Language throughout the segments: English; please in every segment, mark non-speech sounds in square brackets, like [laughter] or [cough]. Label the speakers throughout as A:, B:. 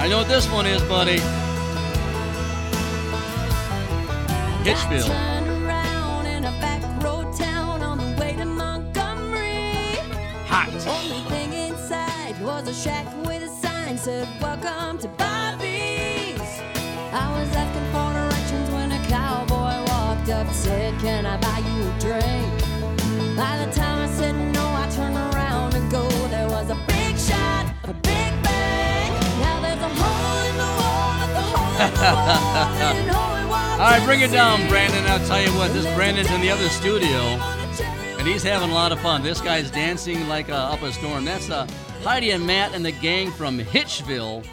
A: I know what this one is, buddy. Hitchville.
B: Turned around in a back road town on the way to Montgomery.
A: Hot.
B: Only thing inside was a shack with a sign said, Welcome to Bobby's. I was asking for directions when a cowboy walked up, said, Can I buy you a drink?
A: All right, bring it down, Brandon. I'll tell you what, this Brandon's in the other studio, and he's having a lot of fun. This guy's dancing like uh, up a storm. That's uh, Heidi and Matt and the gang from Hitchville,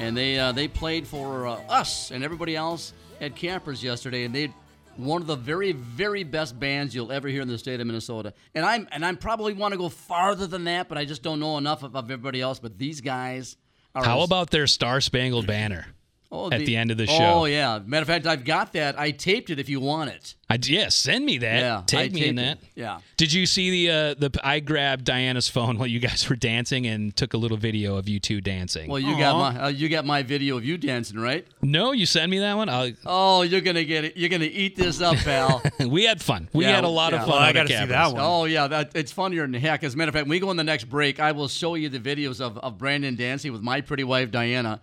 A: and they uh, they played for uh, us and everybody else at Capra's yesterday, and they one of the very very best bands you'll ever hear in the state of Minnesota. And I'm and I'm probably want to go farther than that, but I just don't know enough of, of everybody else. But these guys are
C: How about their Star Spangled Banner?
A: Oh,
C: at the end of the show.
A: Oh yeah. Matter of fact, I've got that. I taped it if you want it.
C: I, yeah, send me that.
A: Yeah, I
C: Take me in that.
A: it. Yeah.
C: Did you see the uh, the? I grabbed Diana's phone while you guys [laughs] were dancing and took a little video of you two dancing.
A: Well, you got my uh, you got my video of you dancing, right?
C: no, you send me that one. I'll,
A: Oh, you're gonna get it. You're gonna eat this up, pal. [laughs]
C: we had fun. We
A: Yeah,
C: had a lot
A: yeah.
C: of fun.
A: Well, I
D: gotta see that one.
A: oh yeah, that, it's funnier than heck. As a matter of fact, when we go in the next break, I will show you the videos of, of Brandon dancing with my pretty wife Diana,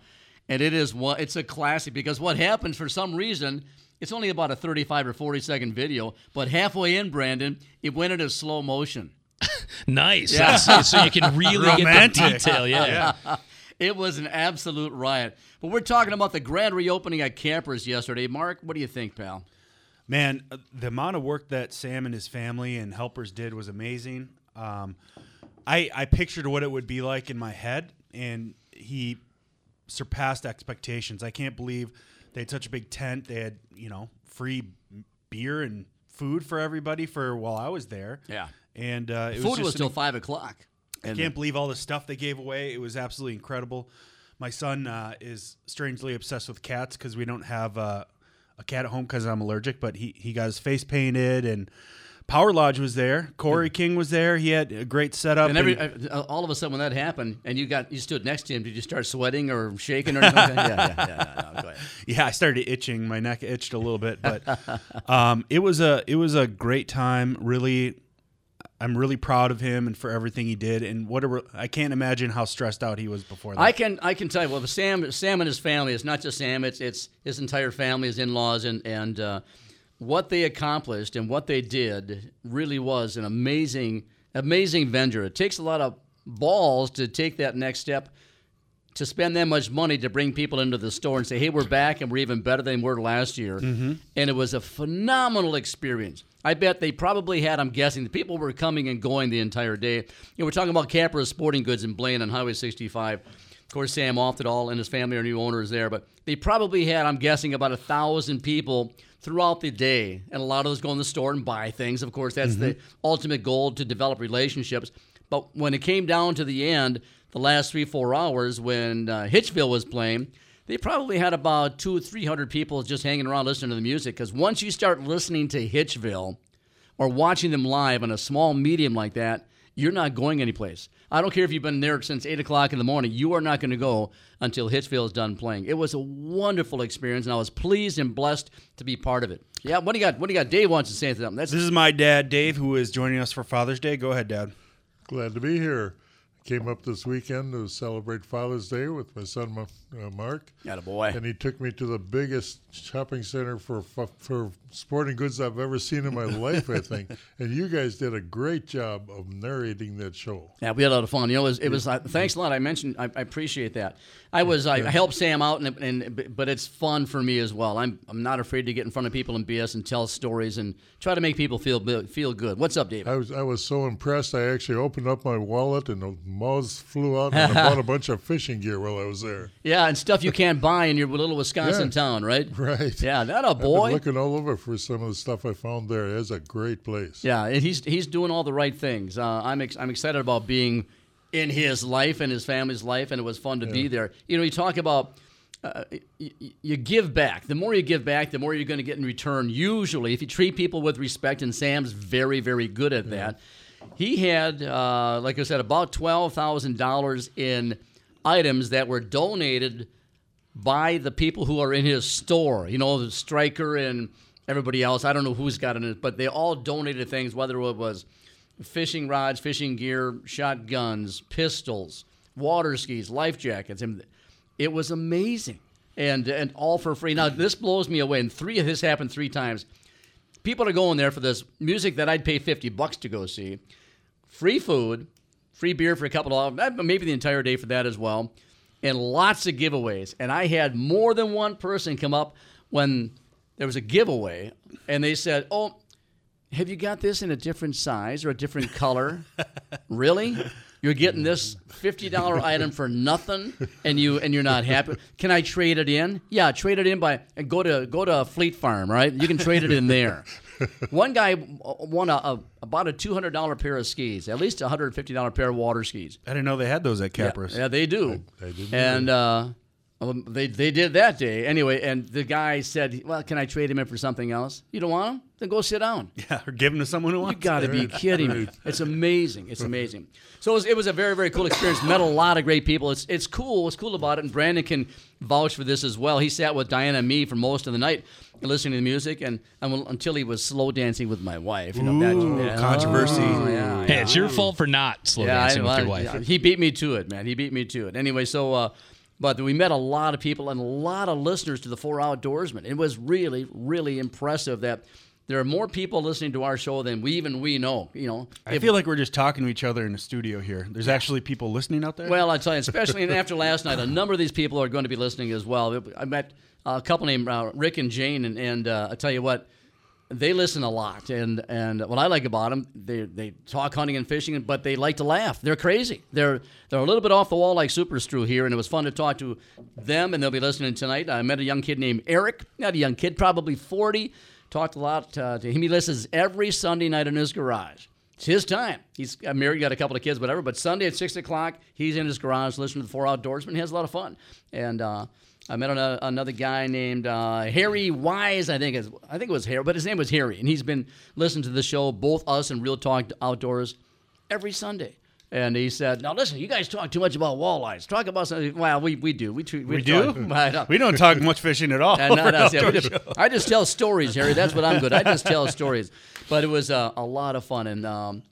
A: and it is what it's a classic because what happens for some reason. It's only about a 35 or 40 second video, but halfway in, Brandon, it went into slow motion. [laughs]
C: Nice.
A: Yeah.
C: That's- so you can really get the detail. [laughs] Yeah.
A: It was an absolute riot. But we're talking about the grand reopening at Capra's yesterday. Mark, what do you think, pal?
D: Man, uh, the amount of work that Sam and his family and helpers did was amazing. Um, I I pictured what it would be like in my head, and he surpassed expectations. I can't believe they had such a big tent. They had you know free beer and food for everybody for while I was there.
A: Yeah.
D: and uh, it
A: Food
D: was
A: was, till
D: an-
A: five o'clock.
D: I can't believe all the stuff they gave away. It was absolutely incredible. My son uh, is strangely obsessed with cats because we don't have uh, a cat at home because I'm allergic. But he he got his face painted and Power Lodge was there. Corey King was there. He had a great setup.
A: And every
D: and-
A: uh, all of a sudden when that happened, and you got you stood next to him, did you start sweating or shaking or something? [laughs] yeah, yeah, yeah, yeah. No, go ahead.
D: yeah, I started itching. My neck itched a little bit, but [laughs] um, it was a it was a great time. Really, I'm really proud of him and for everything he did. And what a re- I can't imagine how stressed out he was before that.
A: I can I can tell you. Well, Sam Sam and his family. It's not just Sam. It's it's his entire family, his in laws, and and uh, what they accomplished and what they did really was an amazing amazing venture. It takes a lot of balls to take that next step. To spend that much money to bring people into the store and say, "Hey, we're back and we're even better than we were last year,"
D: Mm-hmm.
A: and it was a phenomenal experience. I bet they probably had. I'm guessing the people were coming and going the entire day. You know, we're talking about Capra Sporting Goods in Blaine on Highway 65. Of course, Sam Oftedal and his family are new owners there, but they probably had, I'm guessing, about a thousand people throughout the day, and a lot of those go in the store and buy things. Of course, that's the ultimate goal to develop relationships. But when it came down to the end, the last three four hours when uh, Hitchville was playing, they probably had about two three hundred people just hanging around listening to the music. Because once you start listening to Hitchville or watching them live on a small medium like that, you're not going anyplace. I don't care if you've been there since eight o'clock in the morning. You are not going to go until Hitchville is done playing. It was a wonderful experience, and I was pleased and blessed to be part of it. Yeah, what do you got? What do you got? Dave wants to say something. That's
D: this is my dad, Dave, who is joining us for Father's Day. Go ahead, Dad.
E: Glad to be here. I came up this weekend to celebrate Father's Day with my son Ma- uh, Mark,
A: Got a boy.
E: and he took me to the biggest shopping center for for sporting goods I've ever seen in my [laughs] life. I think, and you guys did a great job of narrating that show.
A: Yeah, we had a lot of fun. You know, it was, it was uh, thanks a lot. I mentioned, I, I appreciate that. I was, I, I helped Sam out, and, and but it's fun for me as well. I'm, I'm not afraid to get in front of people and BS and tell stories and try to make people feel feel good. What's up, David?
E: I was I was so impressed. I actually opened up my wallet and the moths flew out, and I [laughs] bought a bunch of fishing gear while I was there.
A: Yeah, and stuff you can't buy in your little Wisconsin
E: Yeah.
A: town, right? [laughs]
E: Right.
A: Yeah, that a boy.
E: looking all over for some of the stuff I found there. It's a great place.
A: Yeah, and he's he's doing all the right things. Uh, I'm ex- I'm excited about being in his life and his family's life, and it was fun to be there. You know, you talk about. Uh, y- y- you give back. The more you give back, the more you're going to get in return. Usually, if you treat people with respect, and Sam's very, very good at that. He had, uh, like I said, about twelve thousand dollars in items that were donated by the people who are in his store. You know, the striker and everybody else. I don't know who's got it, but they all donated things, whether it was fishing rods, fishing gear, shotguns, pistols, water skis, life jackets, and it was amazing. And and all for free. Now this blows me away. And three of this happened three times. People are going there for this music that I'd pay fifty bucks to go see. Free food, free beer for a couple of hours, uh, maybe the entire day for that as well, and lots of giveaways. And I had more than one person come up when there was a giveaway, and they said, "Oh, have you got this in a different size or a different color? [laughs] really? You're getting this fifty dollar item for nothing, and you and you're not happy. Can I trade it in? Yeah, trade it in by and go to go to Fleet Farm. Right, you can trade it in there. One guy won a, a about a two hundred dollar pair of skis, at least a hundred fifty dollar pair of water skis.
D: I didn't know they had those at
A: Yeah, Yeah, they do.
E: I didn't
A: and uh, well, they they did that day anyway. And the guy said, "Well, can I trade him in for something else? You don't want him? Then go sit down." [laughs]
D: Yeah, or give him to someone who wants.
A: You got to be [laughs] kidding me! It's amazing. It's amazing. So it was, it was a very very cool experience. Met a lot of great people. It's it's cool. What's cool about it, and Brandon can vouch for this as well. He sat with Diana and me for most of the night, listening to the music, and, and until he was slow dancing with my wife. You know,
D: Ooh,
A: that,
D: controversy.
A: Oh, yeah,
C: Hey, it's your fault for not slow dancing
A: I-
C: with your wife.
A: yeah, he beat me to it, man. He beat me to it. Anyway, so uh, but we met a lot of people and a lot of listeners to the Four Outdoorsmen. It was really, really impressive that there are more people listening to our show than we even we know. You know,
D: I feel like we're just talking to each other in the studio here. There's actually people listening out there.
A: Well, I tell you, especially [laughs] after last night, a number of these people are going to be listening as well. I met a couple named uh, Rick and Jane, and, and uh, I tell you what, they listen a lot. And and what I like about them, they they talk hunting and fishing, but they like to laugh. They're crazy. They're they're a little bit off the wall like Super Strew here, and it was fun to talk to them. And they'll be listening tonight. I met a young kid named Eric, not a young kid, probably forty. Talked a lot uh, to him. He listens every Sunday night in his garage. It's his time. He's married, got a couple of kids, whatever. But Sunday at six o'clock, he's in his garage listening to the Four Outdoorsmen. He has a lot of fun. And uh, I met another, another guy named uh, Harry Wise. I think is I think it was Harry, but his name was Harry, and he's been listening to the show, both us and Real Talk Outdoors, every Sunday. And he said, "Now listen, you guys talk too much about walleyes. Talk about something. Well, we, we do. We, we,
D: we do. [laughs]
A: Know.
D: we don't talk much fishing at all.
A: Not us, yeah, [laughs] just- I just tell stories, Harry. That's what I'm good. at. I just tell stories. But it was uh, a lot of fun, and um,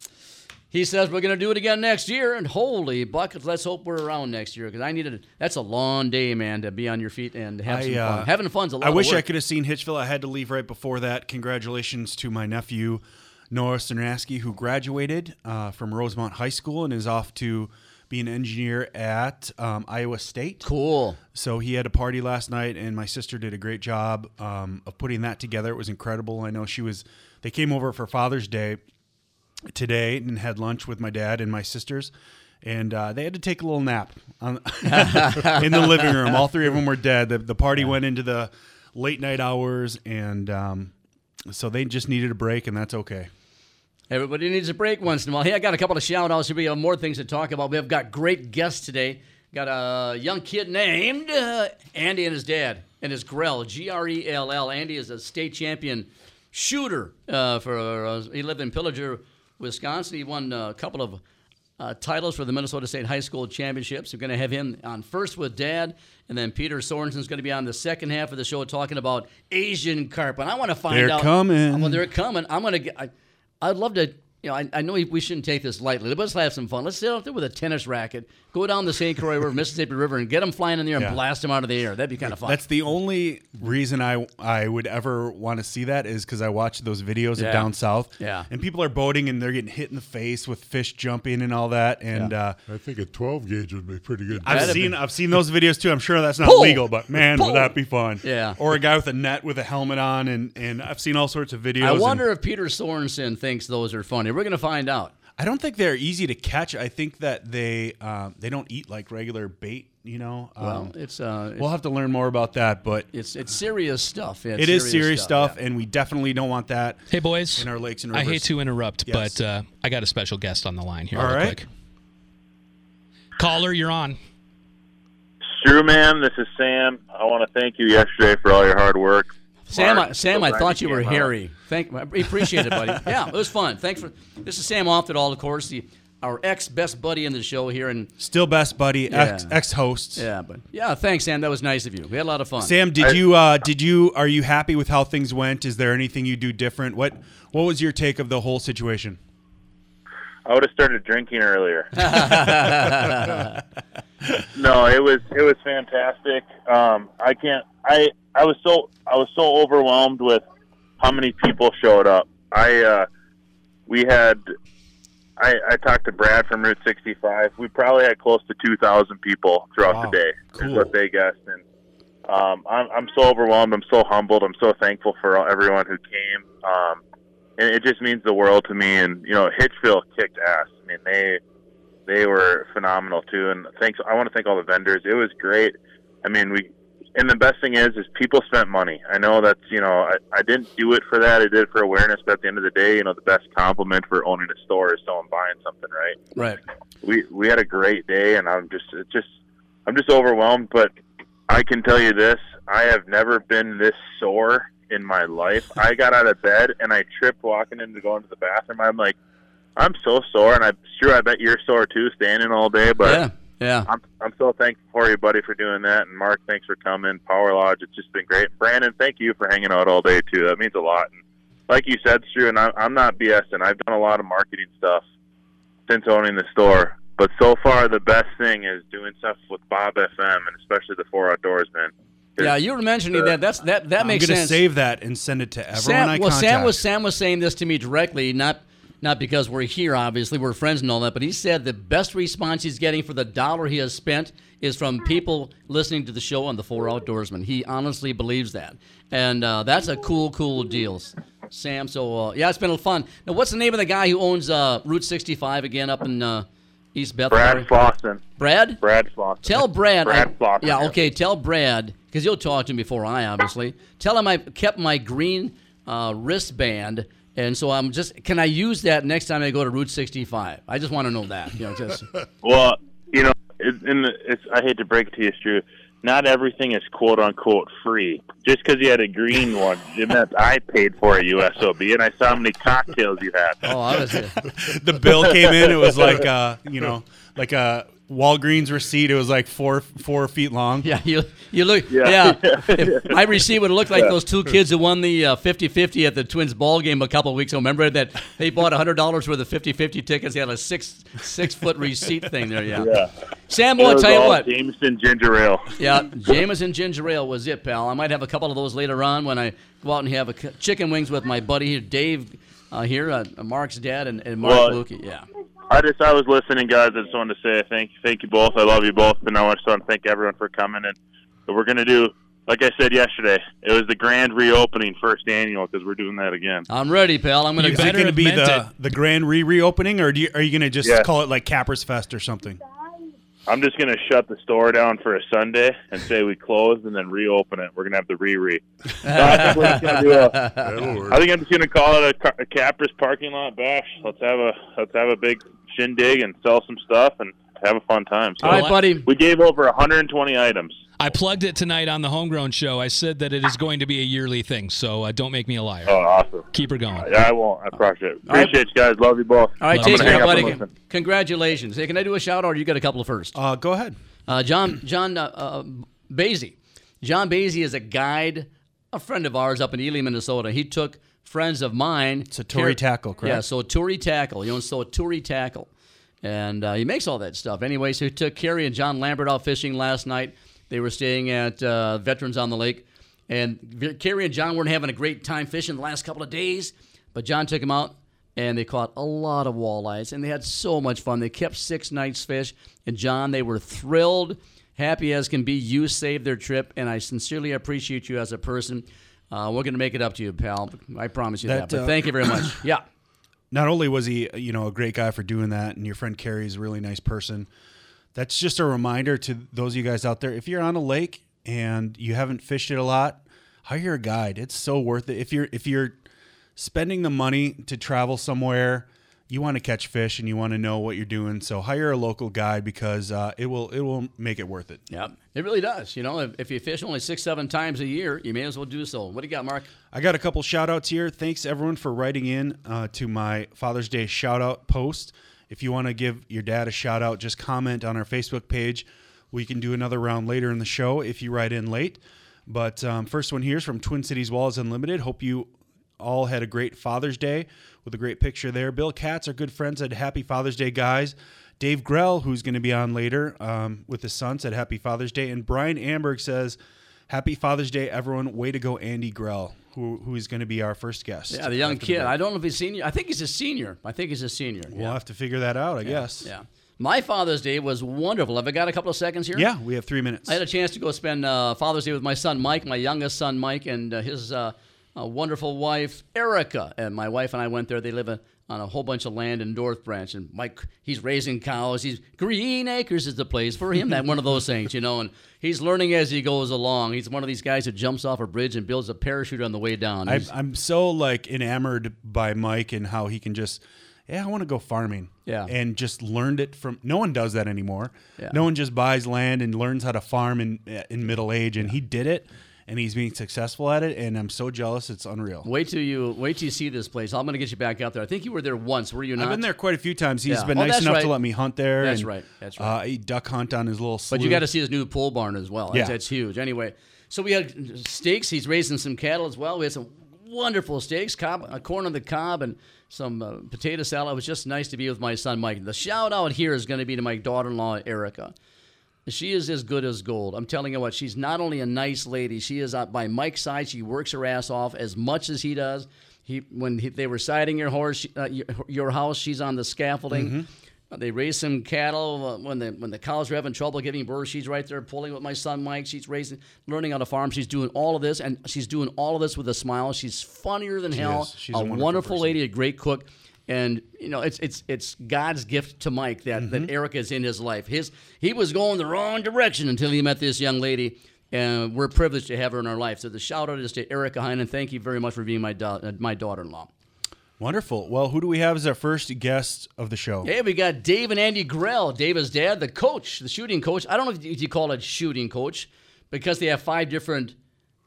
A: he says we're going to do it again next year. And holy buckets, let's hope we're around next year because I needed. That's a long day, man, to be on your feet and have some
D: I, uh,
A: fun. Having fun's a lot.
D: I wish I could have seen Hitchville. I had to leave right before that. Congratulations to my nephew Noah Cernaski, who graduated uh, from Rosemount High School and is off to be an engineer at um, Iowa State.
A: Cool.
D: So he had a party last night, and my sister did a great job um, of putting that together. It was incredible. I know she was. They came over for Father's Day today and had lunch with my dad and my sisters, and uh, they had to take a little nap on, [laughs] in the living room. All three of them were dead. The, the party went into the late night hours, and um, so they just needed a break, and that's okay.
A: Everybody needs a break once in a while. Hey, I got a couple of shout outs. We have more things to talk about. We have got great guests today. Got a young kid named uh, Andy and his dad and his Grell, G R E L L. Andy is a state champion shooter uh, for. Uh, he lived in Pillager, Wisconsin. He won a couple of uh, titles for the Minnesota State High School Championships. We're going to have him on first with Dad, and then Peter Sorensen's going to be on the second half of the show talking about Asian carp. And I want to find
D: They're
A: out.
D: coming.
A: Well, they're coming. I'm going to get. I, I'd love to. You know, I, I know we, we shouldn't take this lightly, but let's have some fun. Let's sit out there with a tennis racket, go down the St. Croix River, [laughs] Mississippi River, and get them flying in there and
D: Yeah.
A: blast them out of the air. That'd be kind of fun.
D: That's the only reason I I would ever want to see that is because I watched those videos
A: Yeah.
D: of down south.
A: Yeah.
D: And people are boating and they're getting hit in the face with fish jumping and all that. And
A: Yeah.
D: uh,
E: I think a 12 gauge would be pretty good.
D: I've
A: That'd
D: seen
A: be-
D: I've seen those videos too. I'm sure that's not
A: Pull!
D: legal, but man,
A: Pull!
D: would that be fun?
A: Yeah.
D: Or a guy with a net with a helmet on, and and I've seen all sorts of videos.
A: I
D: and
A: wonder if Peter Sorensen thinks those are funny. We're going to find out.
D: I don't think they're easy to catch. I think that they um, they don't eat like regular bait. You know.
A: Well,
D: Um,
A: it's uh, it's,
D: we'll have to learn more about that, but
A: it's it's serious stuff. Yeah, it's
D: it is serious stuff,
A: yeah.
D: and we definitely don't want that.
C: Hey, boys.
D: In our lakes and rivers.
C: I hate to interrupt,
D: Yes.
C: but uh, I got a special guest on the line here.
D: All
C: real
D: right.
C: quick. Caller, you're on.
F: Stu, man, this is Sam. I want to thank you yesterday for all your hard work.
A: Sam, I, Sam,
F: so
A: I thought you were
F: came out.
A: Harry. Thank, I appreciate it, buddy. [laughs] yeah, it was fun. Thanks for. This is Sam Oftedal, of course. The our ex best buddy in the show here, and
D: Still best buddy, ex
A: Yeah.
D: ex hosts.
A: yeah, but yeah, thanks, Sam. That was nice of you. We had a lot of fun.
D: Sam, did you uh, did you are you happy with how things went? Is there anything you do different? What what was your take of the whole situation?
F: I would have started drinking earlier. [laughs] [laughs] no, it was it was fantastic. Um, I can't. I I was so I was so overwhelmed with how many people showed up. I uh, we had. I, I talked to Brad from Route 65. We probably had close to 2,000 people throughout
D: Wow.
F: the day.
D: Cool.
F: Is what they guessed, and um, I'm I'm so overwhelmed. I'm so humbled. I'm so thankful for all, everyone who came. Um, and it just means the world to me. And you know, Hitchville kicked ass. I mean, they they were phenomenal too. And thanks, I want to thank all the vendors. It was great. I mean, we and the best thing is, is people spent money. I know that's you know, I, I didn't do it for that. I did it for awareness. But at the end of the day, you know, the best compliment for owning a store is someone buying something, right?
A: right.
F: we we had a great day and I'm just it's just I'm just overwhelmed but I can tell you this I have never been this sore in my life. I got out of bed and I tripped walking into going to the bathroom. I'm like I'm so sore and I'm sure I bet you're sore too standing all day but
A: yeah, yeah.
F: I'm I'm so thankful for you buddy for doing that. And Mark thanks for coming. Power Lodge it's just been great. Brandon thank you for hanging out all day too. That means a lot. And like you said Stu and I, I'm not BSing. I've done a lot of marketing stuff since owning the store. But so far, the best thing is doing stuff with Bob FM and especially the Four Outdoorsmen.
A: Yeah, you were mentioning
F: uh,
A: that. That's that. That makes sense.
D: I'm
A: makes sense.
D: save that and send it to everyone
A: Sam,
D: I
A: well,
D: contact.
A: Sam was Sam was saying this to me directly, not not because we're here. Obviously, we're friends and all that. But he said the best response he's getting for the dollar he has spent is from people listening to the show on the Four Outdoorsmen. He honestly believes that, and uh, that's a cool, cool deal, Sam. So uh, yeah, it's been fun. Now, what's the name of the guy who owns uh, Route 65 again up in uh, East Bethlehem?
F: Brad Flosson.
A: Brad.
F: Brad Flosson.
A: Tell Brad.
F: Brad
A: I-
F: Flosson.
A: yeah, okay. Tell Brad because you'll talk to me before I obviously. Tell him I kept my green uh, wristband, and so I'm just. Can I use that next time I go to Route 65? I just want to know that. You know, just [laughs]
F: Well, you know, it, in the, it's, I hate to break it to you, Stu. Not everything is quote unquote free. Just because you had a green one, it meant I paid for a USOB, and I saw how many cocktails you had.
A: oh, I was. [laughs]
D: the bill came in. It was like uh, you know, like a Walgreens receipt. It was like four four feet long.
A: Yeah, you you look. Yeah, [laughs] If I received what it looked like those two kids who won the uh, 50-50 at the Twins ball game a couple of weeks ago. Remember that they bought hundred dollars worth of 50-50 tickets. They had a six six foot receipt thing there. Yeah.
F: Yeah.
A: Sam, well, I'll tell you
F: all
A: what.
F: Jameson ginger ale.
A: Yeah, Jameson ginger ale was it, pal. I might have a couple of those later on when I go out and have a chicken wings with my buddy here, Dave, uh, here, uh, Mark's dad, and, and Mark
F: Well,
A: Lukey. Yeah.
F: I just I was listening, guys. I just wanted to say thank thank you both. I love you both, and I just want to thank everyone for coming. And we're gonna do, like I said yesterday, it was the grand reopening, first annual, because we're doing that again.
A: I'm ready, pal. I'm gonna.
D: Is it
C: better
D: going to be the
C: it.
D: the grand re reopening, or do you, are you going to just
F: Yeah.
D: call it like Capra's Fest or something?
F: I'm just gonna shut the store down for a Sunday and say we closed, and then reopen it. We're gonna have the re re. [laughs] I think we're just gonna do a-
E: That'll work.
F: I think I'm just gonna call it a, car- a Capra's parking lot bash. Let's have a let's have a big shindig and sell some stuff and have a fun time. So
A: All right, buddy.
F: we gave over 120 items.
C: I plugged it tonight on the Homegrown Show. I said that it is going to be a yearly thing, so uh, don't make me a liar.
F: Oh, awesome!
C: Keep her going.
F: Yeah, I won't. I appreciate it.
A: All right.
F: Appreciate you guys. Love you both.
A: All right,
C: I'm
A: take care, buddy. Congratulations. Hey, can I do a shout out? Or you got a couple of first?
D: Uh, go ahead.
A: Uh, John John uh, uh, Basie. John Basie is a guide, a friend of ours up in Ely, Minnesota. He took friends of mine. It's
D: a Tory Tackle, correct?
A: Yeah, so a Tory Tackle. You know, so a Tory Tackle. And uh, he makes all that stuff. Anyway, so he took Kerry and John Lambert out fishing last night. They were staying at uh, Veterans on the Lake. And Kerry and John weren't having a great time fishing the last couple of days, but John took them out and they caught a lot of walleyes and they had so much fun. They kept six nights fish. And John, they were thrilled, happy as can be. You saved their trip, and I sincerely appreciate you as a person. Uh, we're going to make it up to you, pal. I promise you that.
D: That,
A: But
D: uh,
A: thank you very much. Yeah. [clears throat]
D: Not only was he, you know, a great guy for doing that, and your friend Carrie is a really nice person. That's just a reminder to those of you guys out there. If you're on a lake and you haven't fished it a lot, hire a guide. It's so worth it. If you're if you're spending the money to travel somewhere, you want to catch fish and you want to know what you're doing. So hire a local guide because uh, it will it will make it worth it.
A: Yeah, it really does. You know, if, if you fish only six, seven times a year, you may as well do so. What do you got, Mark?
D: I got a couple shout outs here. Thanks everyone for writing in uh, to my Father's Day shout out post. If you want to give your dad a shout out, just comment on our Facebook page. We can do another round later in the show if you write in late. But um, first one here is from Twin Cities Walls Unlimited. Hope you all had a great Father's Day with a great picture there. Bill Katz, our good friend, said Happy Father's Day, guys. Dave Grell, who's going to be on later um, with his son, said Happy Father's Day. And Brian Amberg says, Happy Father's Day, everyone. Way to go, Andy Grell, who, who is going to be our first guest.
A: Yeah, the young kid.
D: break.
A: I don't know if he's senior. I think he's a senior. I think he's a senior.
D: We'll
A: yeah.
D: have to figure that out, I guess.
A: Yeah. My Father's Day was wonderful. Have I got a couple of seconds here?
D: Yeah, we have three minutes.
A: I had a chance to go spend uh, Father's Day with my son Mike, my youngest son Mike, and uh, his uh, uh, wonderful wife Erica. And my wife and I went there. They live uh on a whole bunch of land in North Branch. And Mike, he's raising cows. He's Green Acres is the place for him. That one of those things, you know. And he's learning as he goes along. He's one of these guys who jumps off a bridge and builds a parachute on the way down.
D: I, I'm so like enamored by Mike and how he can just, yeah, I want to go farming.
A: Yeah.
D: And just learned it from. No one does that anymore.
A: Yeah.
D: No one just buys land and learns how to farm in in middle age, and he did it, and he's being successful at it, and I'm so jealous. It's unreal.
A: Wait till you wait till you see this place. I'm going to get you back out there. I think you were there once. Were you not?
D: I've been there quite a few times. He's
A: Yeah.
D: been
A: Oh,
D: nice enough
A: right.
D: to let me hunt there.
A: That's
D: and,
A: right. That's
D: Uh,
A: right.
D: he duck hunt on his little.
A: But you got to see his new pole barn as well. That's,
D: Yeah.
A: that's huge. Anyway, so we had steaks. He's raising some cattle as well. We had some wonderful steaks, cob, a corn on the cob, and some uh, potato salad. It was just nice to be with my son Mike. The shout out here is going to be to my daughter-in-law Erica. She is as good as gold. I'm telling you what, she's not only a nice lady, she is uh, by Mike's side. She works her ass off as much as he does. He when he, they were siding your horse, uh, your, your house, she's on the scaffolding. Uh, They raise some cattle uh, when the when the cows are having trouble giving birth. She's right there pulling with my son Mike. She's raising, learning how to farm. She's doing all of this, and she's doing all of this with a smile. She's funnier than hell.
D: is. She's
A: a,
D: a wonderful
A: wonderful lady, a great cook, and you know it's it's it's God's gift to Mike that
D: Mm-hmm.
A: that Eric is in his life. His he was going the wrong direction until he met this young lady. And we're privileged to have her in our life. So the shout out is to Erica Heinen. Thank you very much for being my da- uh, my daughter-in-law.
D: Wonderful. Well, who do we have as our first guest of the show?
A: Hey, we got Dave and Andy Grell. Dave's dad, the coach, the shooting coach. I don't know if you call it shooting coach because they have five different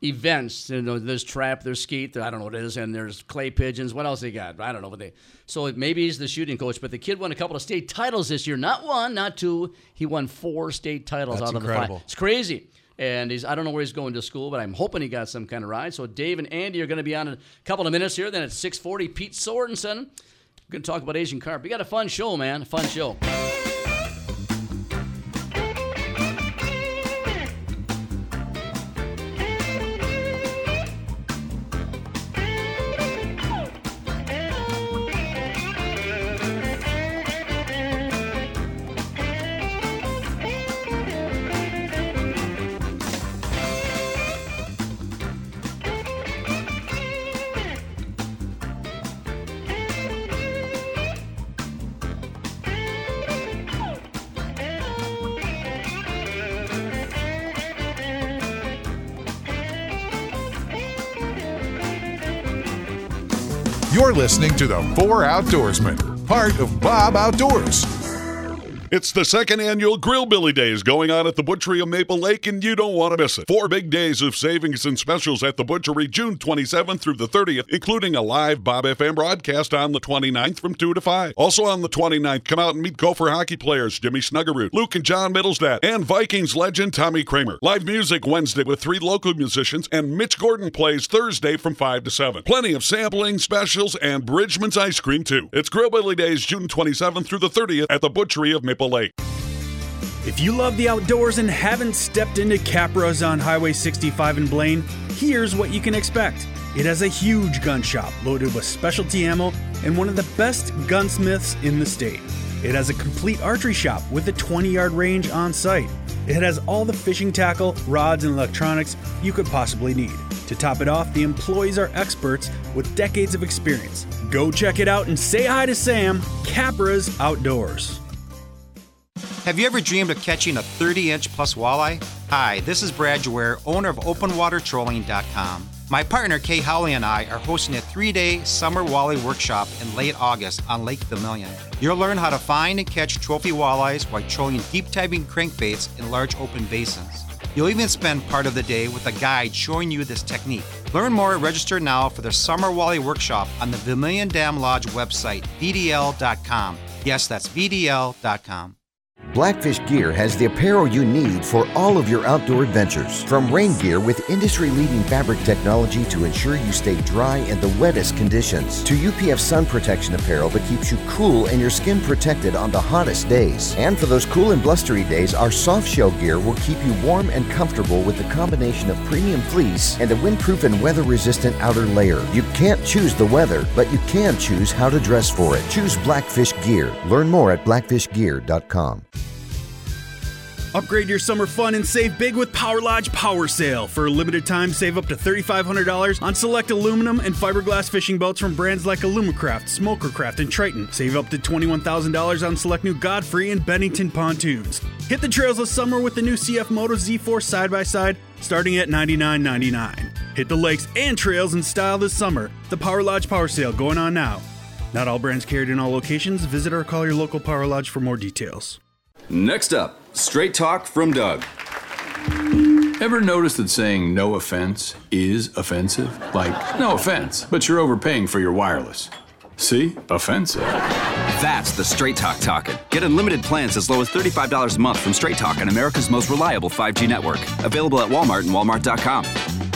A: events. You know, there's trap, there's skeet, there, I don't know what it is, and there's clay pigeons. What else they got? I don't know what they. So maybe he's the shooting coach, but the kid won a couple of state titles this year. Not one, not two. He won four state titles
D: That's
A: out of
D: incredible.
A: the five. It's crazy. And he's I don't know where he's going to school, but I'm hoping he got some kind of ride. So Dave and Andy are going to be on in a couple of minutes here. Then at 6:40, Pete Sorensen. We're going to talk about Asian carp. We got a fun show, man. A fun show.
G: You're listening to the Four Outdoorsmen, part of Bob Outdoors.
H: It's the second annual Grillbilly Days going on at the Butchery of Maple Lake, and you don't want to miss it. Four big days of savings and specials at the Butchery, June 27th through the 30th, including a live Bob FM broadcast on the 29th from 2 to 5. Also on the 29th, come out and meet Gopher hockey players Jimmy Snuggerud, Luke and John Mittelstadt, and Vikings legend Tommy Kramer. Live music Wednesday with three local musicians, and Mitch Gordon plays Thursday from 5 to 7. Plenty of sampling, specials, and Bridgeman's ice cream, too. It's Grillbilly Days, June 27th through the 30th at the Butchery of Maple Lake.
D: If you love the outdoors and haven't stepped into Capra's on Highway 65 in Blaine, here's what you can expect. It has a huge gun shop loaded with specialty ammo and one of the best gunsmiths in the state. It has a complete archery shop with a 20 yard range on site. It has all the fishing tackle, rods, and electronics you could possibly need. To top it off, the employees are experts with decades of experience. Go check it out and say hi to Sam, Capra's Outdoors.
I: Have you ever dreamed of catching a 30 inch plus walleye? Hi, this is Brad Jaware, owner of OpenWaterTrolling.com. My partner Kay Howley and I are hosting a three day summer walleye workshop in late August on Lake Vermilion. You'll learn how to find and catch trophy walleyes while trolling deep diving crankbaits in large open basins. You'll even spend part of the day with a guide showing you this technique. Learn more and register now for the Summer Walleye Workshop on the Vermilion Dam Lodge website, vdl.com. Yes, that's VDL.com.
J: Blackfish Gear has the apparel you need for all of your outdoor adventures. From rain gear with industry leading fabric technology to ensure you stay dry in the wettest conditions, to UPF sun protection apparel that keeps you cool and your skin protected on the hottest days. And for those cool and blustery days, our soft shell gear will keep you warm and comfortable with the combination of premium fleece and a windproof and weather resistant outer layer. You can't choose the weather, but you can choose how to dress for it. Choose Blackfish Gear. Learn more at blackfishgear.com.
K: Upgrade your summer fun and save big with Power Lodge Power Sale. For a limited time, save up to $3,500 on select aluminum and fiberglass fishing boats from brands like Alumacraft, Smokercraft, and Triton. Save up to $21,000 on select new Godfrey and Bennington pontoons. Hit the trails this summer with the new CF Moto Z4 side by side, starting at $99.99. Hit the lakes and trails in style this summer. The Power Lodge Power Sale going on now. Not all brands carried in all locations. Visit or call your local Power Lodge for more details.
L: Next up, straight talk from Doug. Ever notice that saying no offense is offensive? Like, no offense, but you're overpaying for your wireless. See? Offensive.
M: That's the Straight Talk talking. Get unlimited plans as low as $35 a month from Straight Talk on America's most reliable 5G network. Available at Walmart and Walmart.com.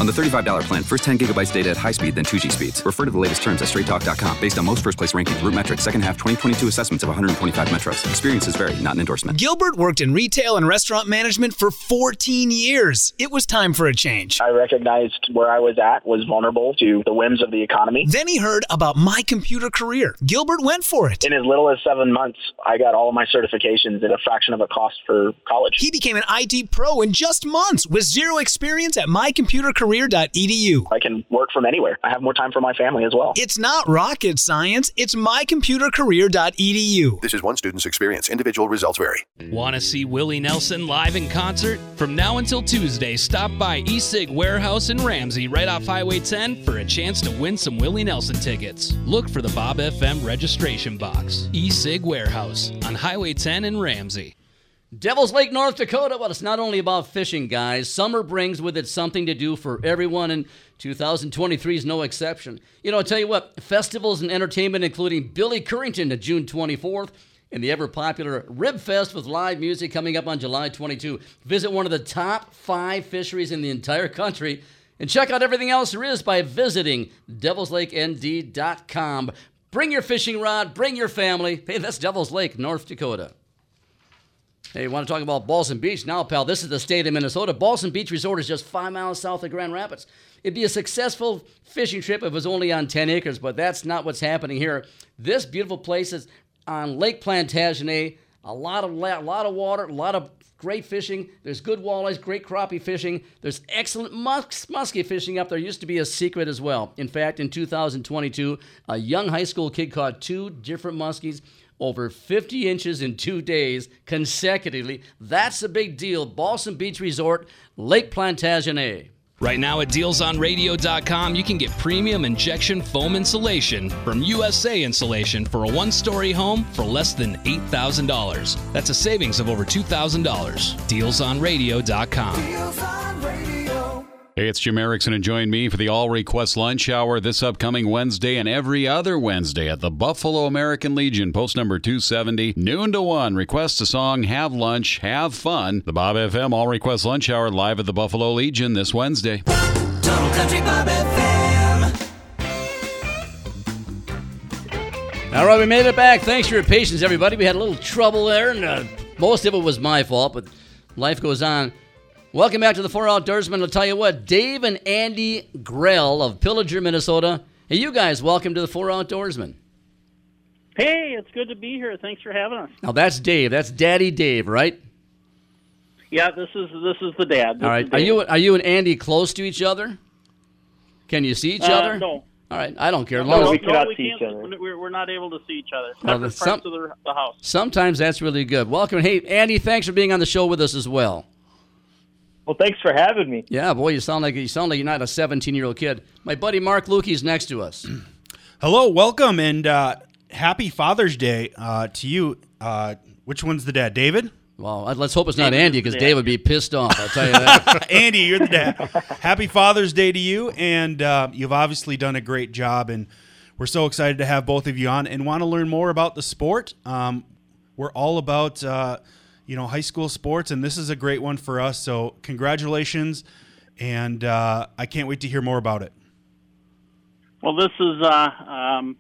M: On the $35 plan, first 10 gigabytes data at high speed, then 2G speeds. Refer to the latest terms at straighttalk.com based on most first place rankings, root metrics, second half 2022 assessments of 125 metros. Experiences vary, not an endorsement.
N: Gilbert worked in retail and restaurant management for 14 years. It was time for a change.
O: I recognized where I was at was vulnerable to the whims of the economy.
N: Then he heard about my computer career. Gilbert went for it.
O: In as little as seven months, I got all of my certifications at a fraction of a cost for college.
N: He became an IT pro in just months with zero experience at mycomputercareer.edu.
O: I can work from anywhere. I have more time for my family as well.
N: It's not rocket science, it's mycomputercareer.edu.
P: This is one student's experience. Individual results vary.
C: Want to see Willie Nelson live in concert? From now until Tuesday, stop by eSig Warehouse in Ramsey right off Highway 10 for a chance to win some Willie Nelson tickets. Look for the Bob FM registration box. eSig Warehouse on Highway 10 in Ramsey.
A: Devil's Lake, North Dakota. Well, it's not only about fishing, guys. Summer brings with it something to do for everyone, and 2023 is no exception. You know, I'll tell you what, festivals and entertainment, including Billy Currington to June 24th, and the ever popular Rib Fest with live music coming up on July 22. Visit one of the top five fisheries in the entire country and check out everything else there is by visiting devilslakend.com. Bring your fishing rod, bring your family. Hey, that's Devil's Lake, North Dakota. Hey, you want to talk about Balsam Beach now, pal? This is the state of Minnesota. Balsam Beach Resort is just five miles south of Grand Rapids. It'd be a successful fishing trip if it was only on 10 acres, but that's not what's happening here. This beautiful place is on Lake Plantagenet. A lot of a lot of water, a lot of great fishing. There's good walleyes, great crappie fishing. There's excellent mus- muskie fishing up there. Used to be a secret as well. In fact, in 2022, a young high school kid caught two different muskies over 50 inches in two days consecutively. That's a big deal. Balsam Beach Resort, Lake Plantagenet.
C: Right now at dealsonradio.com, you can get premium injection foam insulation from USA Insulation for a one story home for less than $8,000. That's a savings of over $2,000. Dealsonradio.com.
Q: Hey, it's Jim Erickson, and join me for the All Request Lunch Hour this upcoming Wednesday and every other Wednesday at the Buffalo American Legion, post number 270, noon to 1. Request a song, have lunch, have fun. The Bob FM All Request Lunch Hour live at the Buffalo Legion this Wednesday.
R: Total Country Bob FM.
A: All right, we made it back. Thanks for your patience, everybody. We had a little trouble there, and uh, most of it was my fault, but life goes on. Welcome back to the Four Outdoorsmen. I'll tell you what, Dave and Andy Grell of Pillager, Minnesota. Hey, you guys, welcome to the Four Outdoorsmen.
S: Hey, it's good to be here. Thanks for having us.
A: Now that's Dave. That's Daddy Dave, right?
S: Yeah, this is this is the dad. This
A: All right. Are
S: Dave.
A: you are you and Andy close to each other? Can you see each
S: Uh,
A: other?
S: no.
A: All right. I don't care. As
S: No,
A: long as-
S: we cannot see each other. We're, we're not able to see each other.
A: Well,
S: Separate
A: there's
S: parts
A: some-
S: of the, the house.
A: Sometimes that's really good. Welcome. Hey, Andy, thanks for being on the show with us as well.
T: Well, thanks for having me.
A: Yeah, boy, you sound like you sound like you're not a 17 year old kid. My buddy Mark Lukey's next to us. [clears throat]
D: Hello, welcome, and uh, happy Father's Day uh, to you. Uh, which one's the dad, David?
A: Well, uh, let's hope it's not Andy because
D: dad.
A: Dave would be pissed off. I'll tell you that. [laughs]
D: Andy, you're the dad. Happy Father's Day to you, and uh, you've obviously done a great job and we're so excited to have both of you on and want to learn more about the sport. Um, we're all about uh, you know high school sports, and this is a great one for us. So congratulations, and uh, I can't wait to hear more about it.
S: Well, this is uh, um,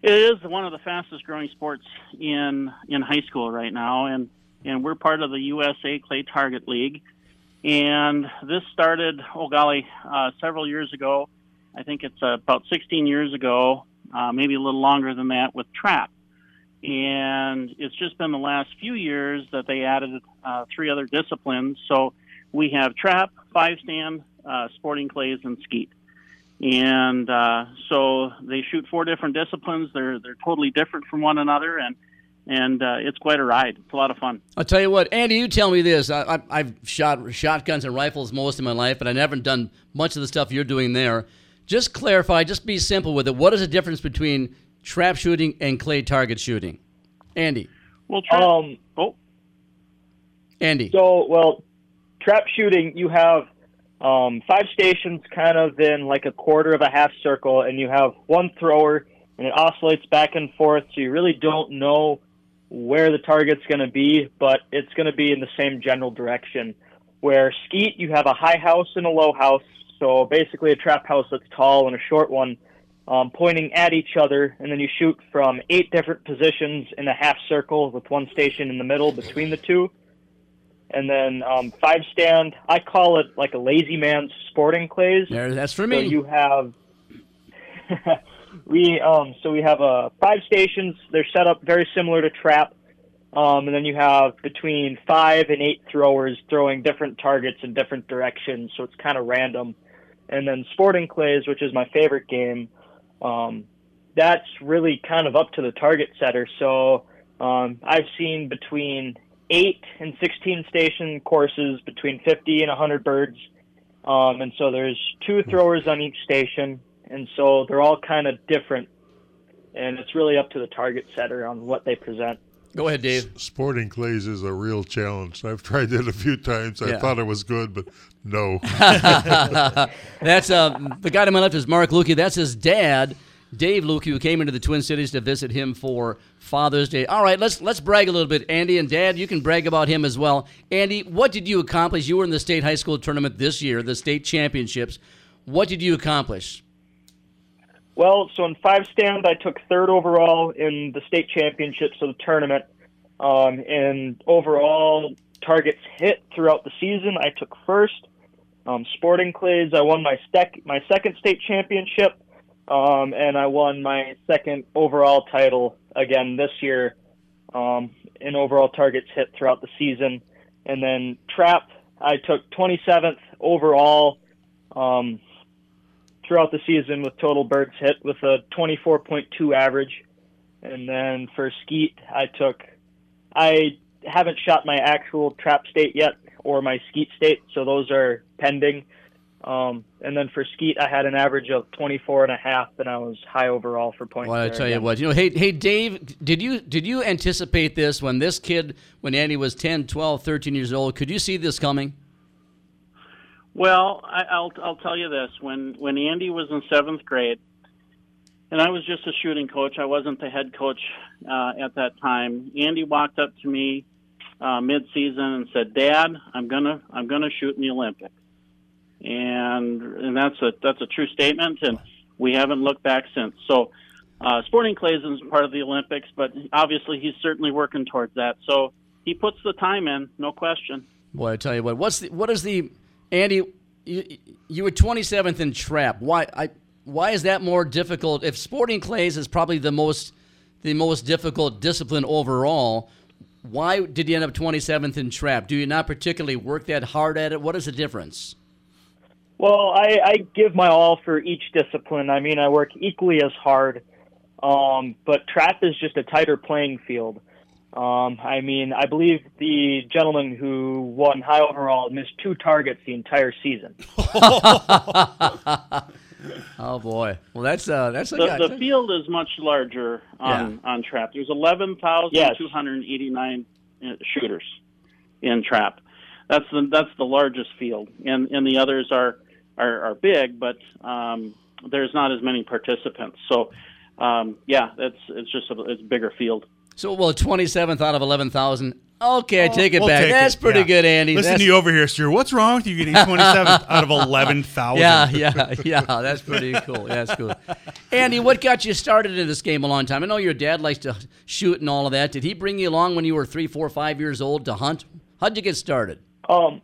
S: it is one of the fastest growing sports in in high school right now, and and we're part of the USA Clay Target League, and this started oh golly uh, several years ago. I think it's about 16 years ago, uh, maybe a little longer than that, with trap. And it's just been the last few years that they added uh, three other disciplines. So we have trap, five stand, uh, sporting clays, and skeet. And uh, so they shoot four different disciplines. They're they're totally different from one another, and and uh, it's quite a ride. It's a lot of fun.
A: I'll tell you what, Andy. You tell me this. I, I, I've shot shotguns and rifles most of my life, but I've never done much of the stuff you're doing there. Just clarify. Just be simple with it. What is the difference between trap shooting and clay target shooting? Andy.
S: Well, trap.
T: Um,
S: oh,
A: Andy.
T: So, well, trap shooting, you have um, five stations kind of in like a quarter of a half circle, and you have one thrower, and it oscillates back and forth, so you really don't know where the target's going to be, but it's going to be in the same general direction. Where skeet, you have a high house and a low house, so basically a trap house that's tall and a short one um, pointing at each other, and then you shoot from eight different positions in a half circle with one station in the middle between the two. And then um, five stand, I call it like a lazy man's sporting clays.
A: There, that's for
T: So
A: me.
T: you have [laughs] we um so we have uh five stations. They're set up very similar to trap. Um, and then you have between five and eight throwers throwing different targets in different directions, so it's kind of random. And then sporting clays, which is my favorite game, um, that's really kind of up to the target setter. So um, I've seen between eight and 16 station courses between 50 and 100 birds. Um, and so there's two throwers on each station, and so they're all kind of different. And it's really up to the target setter on what they present.
A: Go ahead, Dave.
E: Sporting clays is a real challenge. I've tried it a few times. I
A: Yeah.
E: thought it was good, but no. [laughs]
A: That's uh, the guy to my left is Mark Lukey. That's his dad, Dave Lukey, who came into the Twin Cities to visit him for Father's Day. All right, let's let's brag a little bit, Andy and Dad. You can brag about him as well. Andy, what did you accomplish? You were in the state high school tournament this year, the state championships. What did you accomplish?
T: Well, so in five stand, I took third overall in the state championships of the tournament. Um, and overall targets hit throughout the season, I took first. Um, sporting clays, I won my sec- my second state championship, um, and I won my second overall title again this year um, in overall targets hit throughout the season. And then trap, I took 27th overall. Um, throughout the season with total birds hit with a 24.2 average. And then for skeet, I took, I haven't shot my actual trap state yet or my skeet state, so those are pending. Um, and then for skeet, I had an average of 24 and a half, and I was high overall for points.
A: Well, I tell you what, you know, hey, hey, Dave, did you did you anticipate this when this kid, when Andy was 10, 12, 13 years old? Could you see this coming?
S: Well, I, I'll I'll tell you this: when when Andy was in seventh grade, and I was just a shooting coach, I wasn't the head coach uh, at that time. Andy walked up to me uh, mid-season and said, "Dad, I'm gonna I'm gonna shoot in the Olympics," and and that's a that's a true statement, and we haven't looked back since. So. Uh, Sporting Clays is part of the Olympics, but obviously he's certainly working towards that. So he puts the time in, no question.
A: Boy, I tell you what, what's the, what is the Andy? You, you were 27th in trap. Why? I why is that more difficult? If sporting clays is probably the most the most difficult discipline overall, why did you end up 27th in trap? Do you not particularly work that hard at it? What is the difference?
T: Well, I, I give my all for each discipline. I mean, I work equally as hard, um, but trap is just a tighter playing field. Um, I mean, I believe the gentleman who won high overall missed two targets the entire season. [laughs] [laughs]
A: oh boy, well that's uh that's a
S: the,
A: guy.
S: the field is much larger on on trap. There's 11,289 uh shooters in trap. That's the that's the largest field, and and the others are are, are big, but um, there's not as many participants. So um, yeah, that's it's just a, it's a bigger field.
A: So, well, 27th out of 11,000. Okay, I take it
D: We'll
A: back.
D: take
A: That's
D: it,
A: pretty
D: yeah.
A: good, Andy.
D: Listen
A: That's-
D: to you over here, Stu. What's wrong with you getting [laughs] 27th out of 11,000?
A: Yeah, yeah, yeah. That's pretty cool. Yeah, that's cool. Andy, what got you started in this game a long time? I know your dad likes to shoot and all of that. Did he bring you along when you were three, four, five years old to hunt? How'd you get started?
T: Um,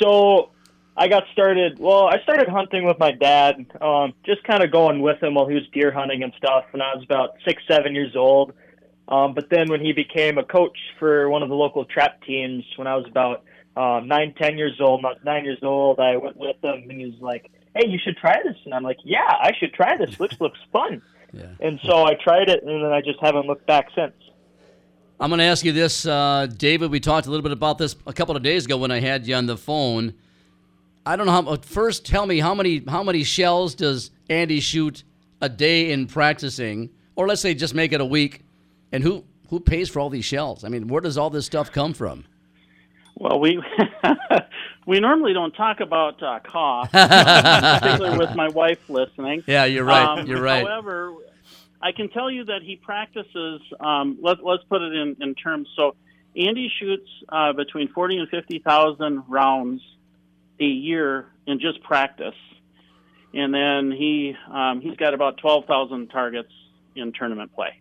T: so I got started. Well, I started hunting with my dad. Um, just kind of going with him while he was deer hunting and stuff. When I was about six, seven years old. Um, but then when he became a coach for one of the local trap teams, when I was about uh, nine, ten years old, not nine years old, I went with him, and he was like, "Hey, you should try this." And I'm like, "Yeah, I should try this. Looks [laughs] looks fun." Yeah. And so I tried it, and then I just haven't looked back since.
A: I'm going to ask you this, uh, David. We talked a little bit about this a couple of days ago when I had you on the phone. I don't know how. First, tell me how many how many shells does Andy shoot a day in practicing, or let's say just make it a week, and who who pays for all these shells? I mean, where does all this stuff come from?
S: Well, we [laughs] we normally don't talk about uh, cost, [laughs] particularly with my wife listening.
A: Yeah, you're right.
S: Um,
A: You're right.
S: However, I can tell you that he practices. Um, let, let's put it in, in terms. So, Andy shoots uh, between forty and fifty thousand rounds a year in just practice, and then he um, he's got about twelve thousand targets in tournament play.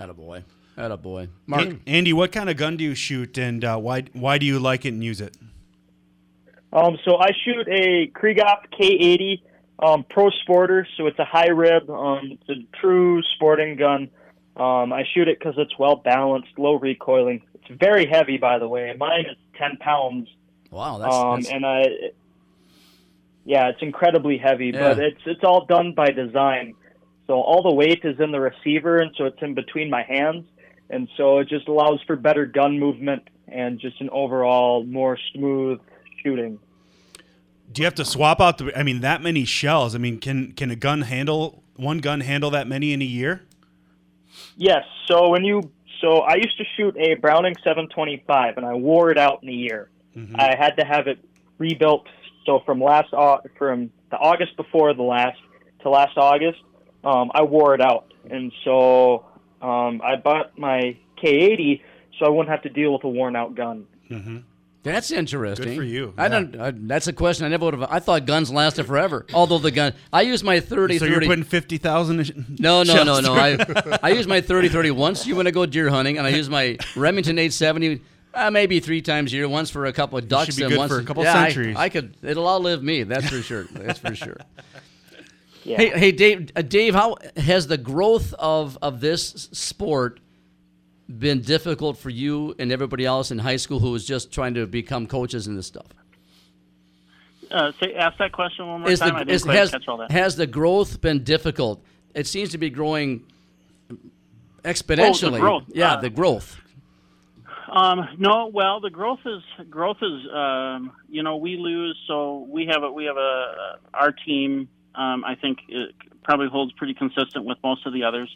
A: Wow, attaboy. Attaboy.
D: Mark, Andy, what kind of gun do you shoot, and uh, why why do you like it and use it?
T: Um, so I shoot a Krieghoff K80 um, Pro Sporter, so it's a high rib. Um, it's a true sporting gun. Um, I shoot it because it's well balanced, low recoiling. It's very heavy, by the way. Mine is 10 pounds.
A: Wow, that's,
T: um,
A: that's
T: and I, yeah, it's incredibly heavy, but it's it's all done by design. So all the weight is in the receiver, and so it's in between my hands, and so it just allows for better gun movement and just an overall more smooth shooting.
D: Do you have to swap out the? I mean, that many shells. I mean, can can a gun handle one gun handle that many in a year?
T: Yes. So when you so I used to shoot a Browning 725 and I wore it out in a year. Mm-hmm. I had to have it rebuilt. So from last from the August before the last to last August, um, I wore it out, and so um, I bought my K80 so I wouldn't have to deal with a worn out gun.
D: Mm-hmm.
A: That's interesting.
D: Good for you,
A: I
D: yeah.
A: don't. I, that's a question I never would have. I thought guns lasted forever. Although the gun, I use my 30
D: So
A: 30.
D: you're putting fifty thousand?
A: no, no, no, no. I [laughs] I use my 30 30 once you want to go deer hunting, and I use my Remington 870 uh, maybe three times a year. Once for a couple of ducks,
D: be
A: and
D: good
A: once
D: for a couple
A: yeah, I-
D: centuries.
A: I, could. It'll outlive me. That's for sure. That's for sure. [laughs]
T: Yeah.
A: Hey, hey, Dave. Uh, Dave, how has the growth of of this sport been difficult for you and everybody else in high school who was just trying to become coaches and this stuff?
S: Uh, say, ask that question one more
A: Is
S: time.
A: the,
S: I didn't
A: is,
S: quite
A: has,
S: catch all that.
A: has the growth been difficult? It seems to be growing exponentially.
S: growth.
A: Yeah,
S: Uh,
A: the growth.
S: Um, no, well, the growth is growth is um, you know we lose, so we have a we have a our team. Um, I think it probably holds pretty consistent with most of the others.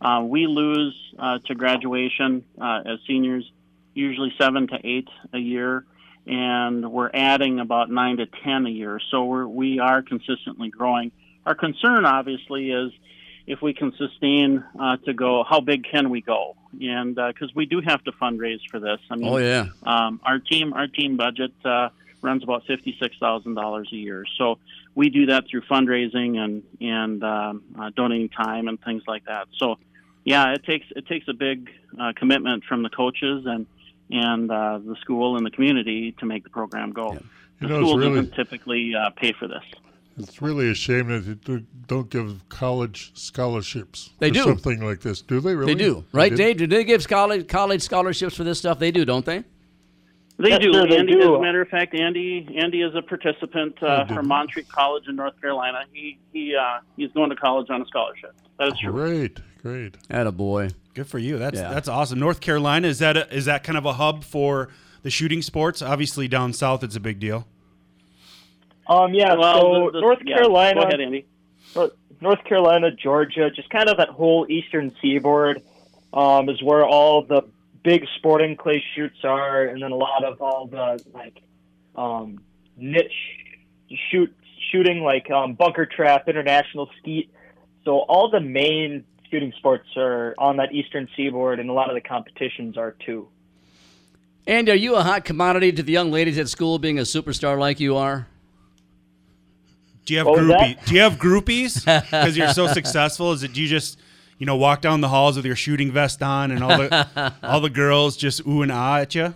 S: Uh, we lose uh, to graduation uh, as seniors, usually seven to eight a year, and we're adding about nine to ten a year. So we're we are consistently growing. Our concern, obviously, is if we can sustain uh, to go, how big can we go? And because we do have to fundraise for this. I mean,
A: Oh, yeah.
S: um, our team our team budget uh, runs about fifty six thousand dollars a year. So we do that through fundraising and and um, uh, donating time and things like that. So yeah, it takes it takes a big uh, commitment from the coaches and and uh, the school and the community to make the program go.
E: You
S: The
E: know, it's
S: school
E: really-
S: doesn't typically uh, pay for this.
E: It's really a shame that they do- don't give college scholarships
A: They
E: for
A: do.
E: something like this. Do they really?
A: They do, right,
E: did?
A: Dave? Do they give college college scholarships for this stuff? They do, don't they?
S: They
T: Yes,
S: do.
T: sir, they
S: Andy,
T: do.
S: as a matter of fact, Andy Andy is a participant uh,
E: did.
S: from Montreat College in North Carolina. He he uh, he's going to college on a scholarship. That is true.
E: Great, great.
A: Attaboy.
D: Good for you. That's
A: Yeah.
D: that's awesome. North Carolina is that a, is that kind of a hub for the shooting sports? Obviously, down south, it's a big deal.
T: Um, yeah,
S: Well,
T: so
S: the- the-
T: North
S: yeah,
T: Carolina,
S: Go ahead, Andy.
T: North- North Carolina, Georgia, just kind of that whole eastern seaboard um, is where all the big sporting clay shoots are, and then a lot of all the like um, niche shoot shooting, like um, bunker trap, international skeet. so all the main shooting sports are on that eastern seaboard, and a lot of the competitions are too.
A: And are you a hot commodity to the young ladies at school, being a superstar like you are?
D: Do you have
T: What was?
D: Do you have groupies because you're so successful? Is it do you just you know walk down the halls with your shooting vest on and all the [laughs] all the girls just ooh and ah at you?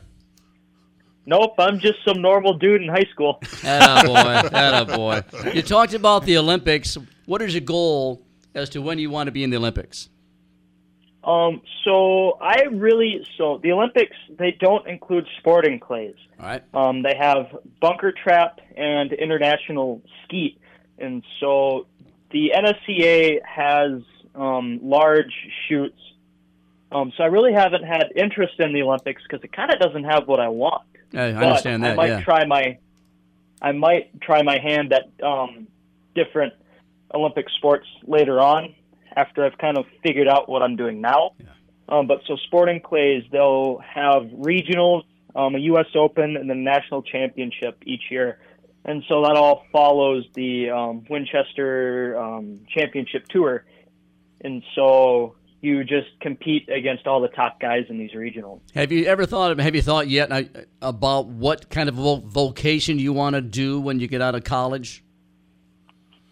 T: Nope, I'm just some normal dude in high school.
A: Attaboy. [laughs] Attaboy. You talked about the Olympics. What is your goal as to when you want to be in the Olympics?
T: Um, so I really so the Olympics they don't include sporting clays.
A: All right.
T: Um, they have bunker trap and international skeet, and so the NSCA has um, large shoots. Um, so I really haven't had interest in the Olympics because it kind of doesn't have what I want.
A: I
T: But
A: understand
T: I
A: that.
T: might
A: yeah.
T: try my, I might try my hand at um, different Olympic sports later on after I've kind of figured out what I'm doing now. Um, but so sporting clays, they'll have regionals, um, a U.S. Open, and then a national championship each year. And so that all follows the um, Winchester um, Championship Tour. And so you just compete against all the top guys in these regionals.
A: Have you ever thought? Have you thought yet uh, about what kind of vocation you want to do when you get out of college?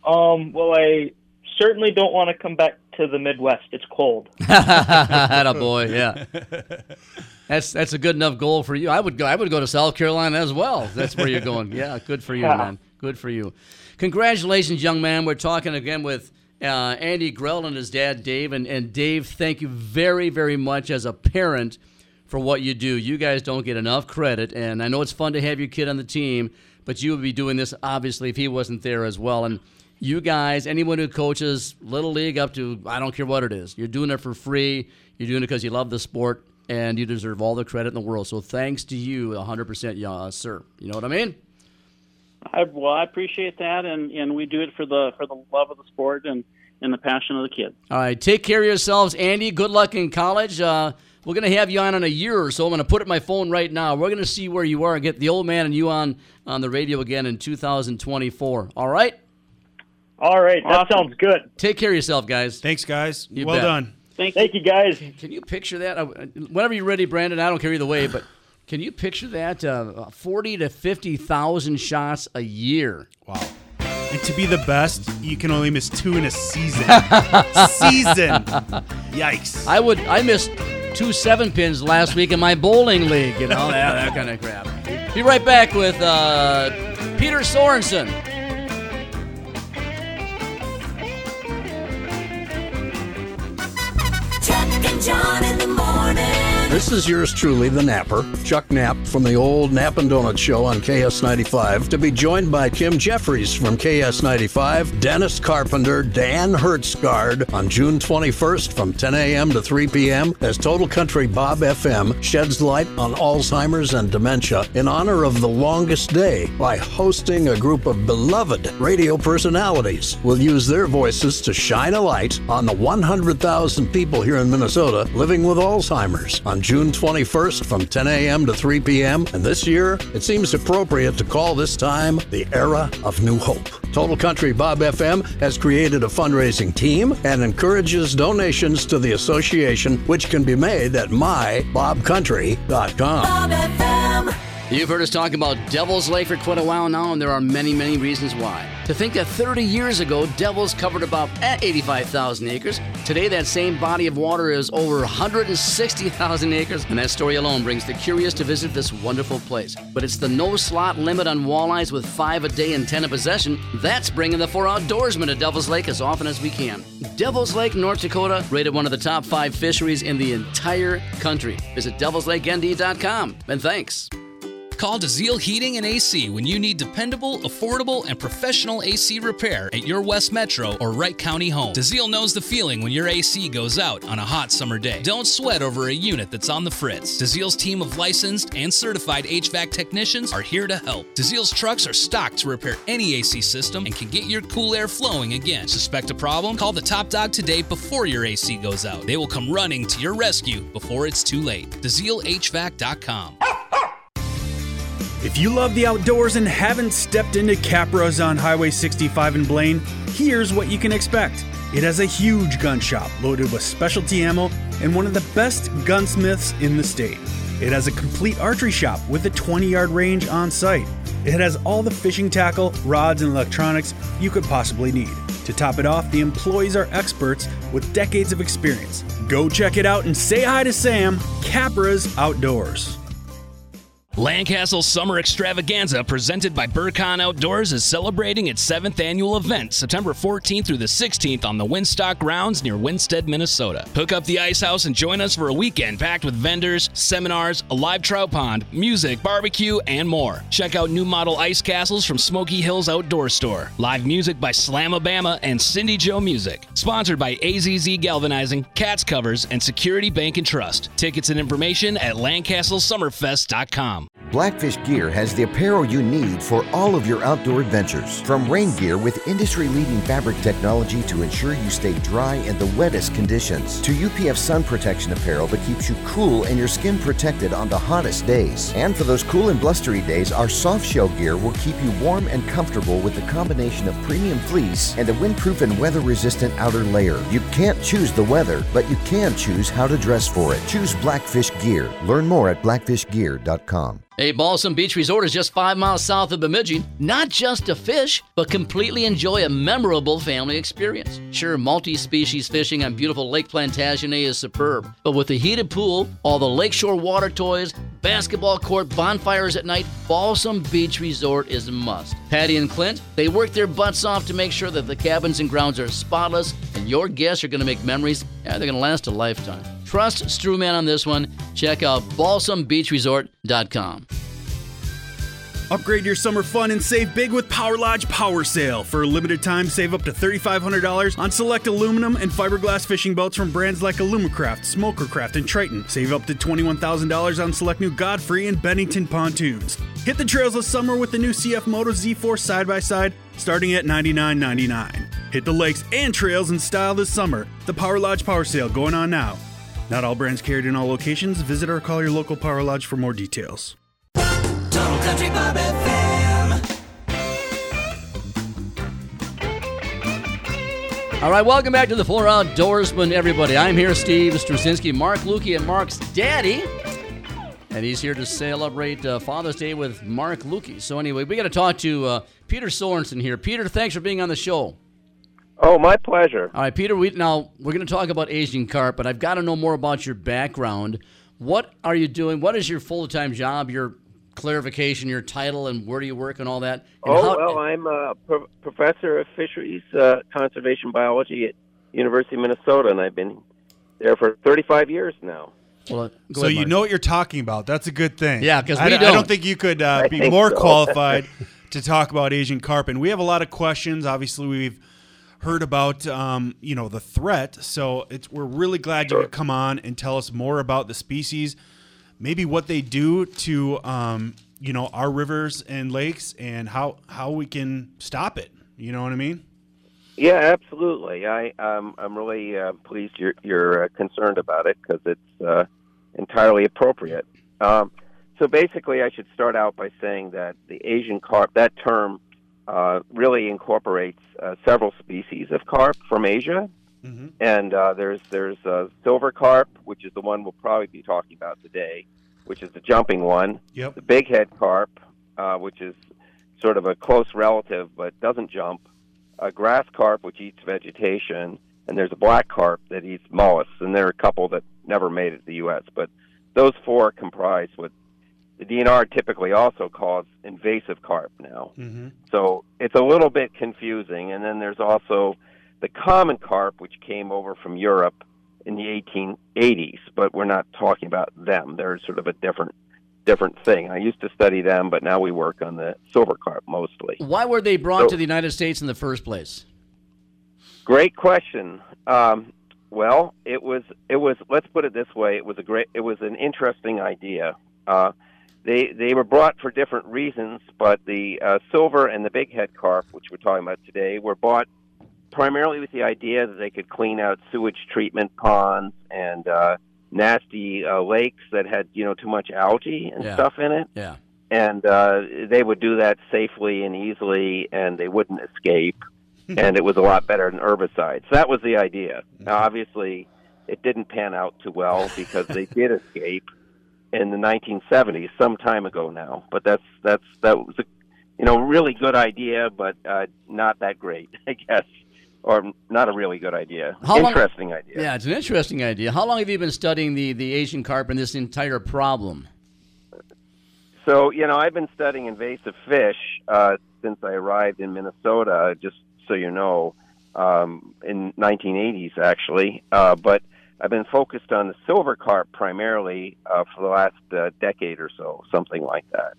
T: Um, well, I certainly don't want to come back to the Midwest. It's cold. [laughs]
A: a boy, yeah. [laughs] That's that's a good enough goal for you. I would go. I would go to South Carolina as well. That's where you're going. [laughs] Yeah, good for you,
T: Yeah.
A: man. Good for you. Congratulations, young man. We're talking again with uh, Andy Grell and his dad, Dave. And, and Dave, thank you very, very much as a parent for what you do. You guys don't get enough credit, and I know it's fun to have your kid on the team, but you would be doing this obviously if he wasn't there as well. And you guys, anyone who coaches little league up to I don't care what it is, you're doing it for free. You're doing it because you love the sport, and you deserve all the credit in the world. So thanks to you, 100%, yeah, sir. You know what I mean?
S: I, well, I appreciate that, and, and we do it for the for the love of the sport and, and the passion of the kid.
A: All right, take care of yourselves, Andy. Good luck in college. Uh, we're going to have you on in a year or so. I'm going to put it my phone right now. We're going to see where you are and get the old man and you on on the radio again in 2024. All right?
T: All right, that
S: Awesome.
T: sounds good.
A: Take care of yourself, guys.
D: Thanks, guys.
A: You
D: well
A: bet.
D: done.
S: Thank,
T: Thank you, guys.
A: Can you picture that? Uh, Whenever you're ready, Brandon. I don't care either way, but can you picture that? Uh, 40 to 50,000 shots a year.
D: Wow. And to be the best, you can only miss two in a season. [laughs] season. Yikes.
A: I would. I missed two seven pins last week in my bowling league. You know that, that kind of crap. Be right back with uh, Peter Sorensen.
R: Chuck and John in the morning.
U: This is yours truly, the Napper, Chuck Knapp from the old Knapp and Donut Show on KS95, to be joined by Kim Jeffries from KS95, Dennis Carpenter, Dan Hertzgard on June 21st from 10 a.m. to 3 p.m. as Total Country Bob FM sheds light on Alzheimer's and dementia in honor of the longest day by hosting a group of beloved radio personalities. We'll use their voices to shine a light on the 100,000 people here in Minnesota living with Alzheimer's on June 21st from 10 a.m. to 3 p.m. And this year, it seems appropriate to call this time the era of new hope. Total Country Bob FM has created a fundraising team and encourages donations to the association, which can be made at mybobcountry.com.
R: Bob FM.
A: You've heard us talk about Devil's Lake for quite a while now, and there are many, many reasons why. To think that 30 years ago, Devils covered about eh, 85,000 acres. Today, that same body of water is over 160,000 acres, and that story alone brings the curious to visit this wonderful place. But it's the no slot limit on walleyes with five a day and 10 a possession that's bringing the four outdoorsmen to Devil's Lake as often as we can. Devil's Lake, North Dakota, rated one of the top five fisheries in the entire country. Visit devilsLakeND.com, and thanks.
C: Call DeZiel Heating and AC when you need dependable, affordable, and professional AC repair at your West Metro or Wright County home. DeZiel knows the feeling when your AC goes out on a hot summer day. Don't sweat over a unit that's on the fritz. DeZiel's team of licensed and certified HVAC technicians are here to help. DeZiel's trucks are stocked to repair any AC system and can get your cool air flowing again. Suspect a problem? Call the top dog today before your AC goes out. They will come running to your rescue before it's too late. DeZielHVAC.com.
K: If you love the outdoors and haven't stepped into Capra's on Highway 65 in Blaine, here's what you can expect. It has a huge gun shop loaded with specialty ammo and one of the best gunsmiths in the state. It has a complete archery shop with a 20 yard range on site. It has all the fishing tackle, rods, and electronics you could possibly need. To top it off, the employees are experts with decades of experience. Go check it out and say hi to Sam, Capra's Outdoors.
C: Lancaster Summer Extravaganza, presented by Burcon Outdoors, is celebrating its seventh annual event, September 14th through the 16th on the Winstock Grounds near Winsted, Minnesota. Hook up the ice house and join us for a weekend packed with vendors, seminars, a live trout pond, music, barbecue, and more. Check out new model ice castles from Smoky Hills Outdoor Store. Live music by Slamabama and Cindy Joe Music. Sponsored by AZZ Galvanizing, Cats Covers, and Security Bank and Trust. Tickets and information at LancastleSummerfest.com.
J: Blackfish Gear has the apparel you need for all of your outdoor adventures. From rain gear with industry leading fabric technology to ensure you stay dry in the wettest conditions, to UPF sun protection apparel that keeps you cool and your skin protected on the hottest days. And for those cool and blustery days, our soft shell gear will keep you warm and comfortable with the combination of premium fleece and a windproof and weather resistant outer layer. You can't choose the weather, but you can choose how to dress for it. Choose Blackfish Gear. Learn more at blackfishgear.com.
A: A Balsam Beach Resort is just five miles south of Bemidji. Not just to fish, but completely enjoy a memorable family experience. Sure, multi species fishing on beautiful Lake Plantagenet is superb, but with the heated pool, all the lakeshore water toys, basketball court, bonfires at night, Balsam Beach Resort is a must. Patty and Clint, they work their butts off to make sure that the cabins and grounds are spotless and your guests are going to make memories. Yeah, they're going to last a lifetime. Trust Strewman on this one. Check out balsambeachresort.com.
K: Upgrade your summer fun and save big with Power Lodge Power Sale. For a limited time, save up to $3,500 on select aluminum and fiberglass fishing boats from brands like Alumacraft, Smokercraft, and Triton. Save up to $21,000 on select new Godfrey and Bennington pontoons. Hit the trails this summer with the new CF Moto Z4 side by side, starting at $99.99. Hit the lakes and trails in style this summer. The Power Lodge Power Sale going on now. Not all brands carried in all locations. Visit or call your local Power Lodge for more details.
R: Total Country Bob FM.
A: All right, welcome back to the Four Outdoorsmen, everybody. I'm here, Steve Strusinski, Mark Lukey, and Mark's daddy. And he's here to celebrate uh, Father's Day with Mark Lukey. So, anyway, we got to talk to uh, Peter Sorensen here. Peter, thanks for being on the show.
V: Oh, my pleasure.
A: All right, Peter. We, now we're going to talk about Asian carp, but I've got to know more about your background. What are you doing? What is your full-time job? Your clarification, your title, and where do you work, and all that. And
V: Oh,
A: how-
V: well, I'm a pro- professor of fisheries uh, conservation biology at University of Minnesota, and I've been there for 35 years now.
A: Well,
D: So you know what you're talking about. That's a good thing.
A: Yeah, because
D: I,
A: we
D: d- I don't
A: don't.
D: think you could uh, be more
V: so.
D: qualified [laughs] to talk about Asian carp. And we have a lot of questions. Obviously, we've heard about um, you know the threat. So it's we're really glad you could come on and tell us more about the species, maybe what they do to um, you know our rivers and lakes, and how how we can stop it. You know what I mean?
V: Yeah, absolutely. I um, I'm really uh, pleased you're you're uh, concerned about it because it's uh, entirely appropriate. Um, so basically, I should start out by saying that the Asian carp that term uh, really incorporates uh, several species of carp from Asia, and uh, there's there's uh, silver carp, which is the one we'll probably be talking about today, which is the jumping one.
D: Yep.
V: The big head carp, uh, which is sort of a close relative but doesn't jump a grass carp which eats vegetation, and there's a black carp that eats mollusks, and there are a couple that never made it to the U.S. But those four comprise what the DNR typically also calls invasive carp now.
D: Mm-hmm.
V: So it's a little bit confusing. And then there's also the common carp, which came over from Europe in the 1880s, but we're not talking about them. They're sort of a different different thing. I used to study them, but now we work on the silver carp mostly.
A: Why were they brought
V: So-
A: to the United States in the first place?
V: Great question. Um, well, it was it was let's put it this way. It was a great it was an interesting idea. Uh, they they were brought for different reasons, but the uh, silver and the big head carp, which we're talking about today, were bought primarily with the idea that they could clean out sewage treatment ponds and uh, nasty uh, lakes that had you know too much algae and
A: Yeah.
V: stuff in it
A: Yeah.
V: and uh, they would do that safely and easily, and they wouldn't escape. [laughs] and it was a lot better than herbicides. That was the idea. Now, obviously, it didn't pan out too well because they [laughs] did escape in the 1970s, some time ago now. But that's that's that was a you know really good idea, but uh, not that great, [laughs] I guess, or not a really good idea.
A: How long-
V: Interesting idea.
A: Yeah, it's an interesting idea. How long have you been studying the, the Asian carp and this entire problem?
V: So, you know, I've been studying invasive fish uh, since I arrived in Minnesota, just so you know, um, in 1980s, actually. Uh, but I've been focused on the silver carp primarily uh, for the last uh, decade or so, something like that.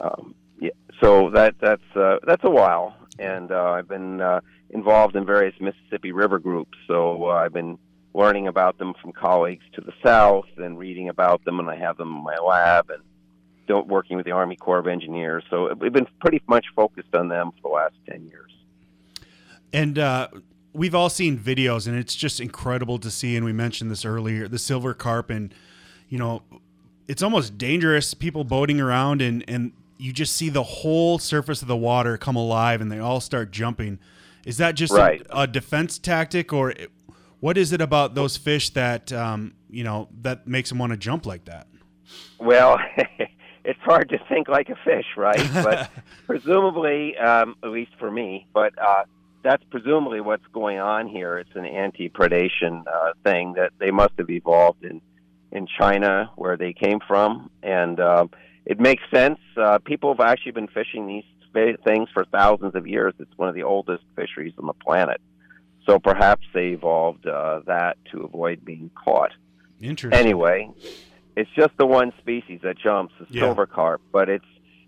V: Um, yeah, so that that's uh, that's a while, and uh, I've been uh, involved in various Mississippi River groups. So uh, I've been learning about them from colleagues to the south, and reading about them, and I have them in my lab, and don't working with the Army Corps of Engineers. So we've been pretty much focused on them for the last ten years.
D: And uh, we've all seen videos, and it's just incredible to see. And we mentioned this earlier: the silver carp, and you know, it's almost dangerous. People boating around, and and you just see the whole surface of the water come alive, and they all start jumping. Is that just
V: Right.
D: a, a defense tactic, or what is it about those fish that um, you know that makes them want to jump like that?
V: Well, [laughs] it's hard to think like a fish, right? But [laughs] presumably, um, at least for me, but uh, that's presumably what's going on here. It's an anti-predation uh, thing that they must have evolved in in China, where they came from, and um, it makes sense. Uh, people have actually been fishing these things for thousands of years. It's one of the oldest fisheries on the planet. So perhaps they evolved uh, that to avoid being caught.
D: Interesting.
V: Anyway, it's just the one species that jumps, the
D: Yeah.
V: silver carp, but it's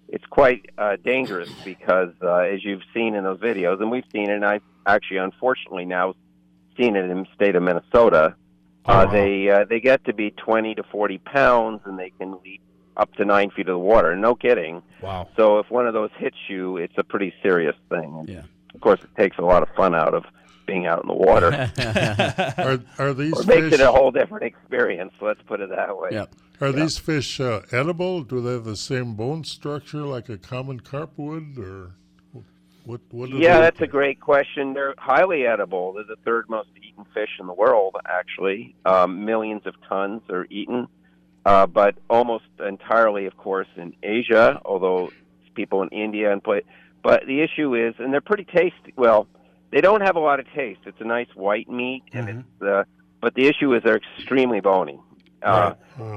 V: it's quite uh, dangerous because, uh, as you've seen in those videos, and we've seen it, and I've actually, unfortunately, now seen it in the state of Minnesota. Uh, They uh, they get to be twenty to forty pounds, and they can leap up to nine feet of the water. No kidding.
D: Wow.
V: So if one of those hits you, it's a pretty serious thing.
A: Yeah.
V: Of course, it takes a lot of fun out of being out in the water. [laughs] [laughs]
E: are, are [laughs] these
V: or makes
E: fish,
V: it a whole different experience. Let's put it that way. Yeah.
E: Are these fish uh, edible? Do they have the same bone structure like a common carp would, or what? What? do
V: Yeah,
E: they-
V: that's a great question. They're highly edible. They're the third most eaten fish in the world, actually. Um, millions of tons are eaten, uh, but almost entirely, of course, in Asia. Although people in India and play. But the issue is, and they're pretty tasty. Well, they don't have a lot of taste. It's a nice white meat, and it's. Uh, but the issue is they're extremely bony. Uh,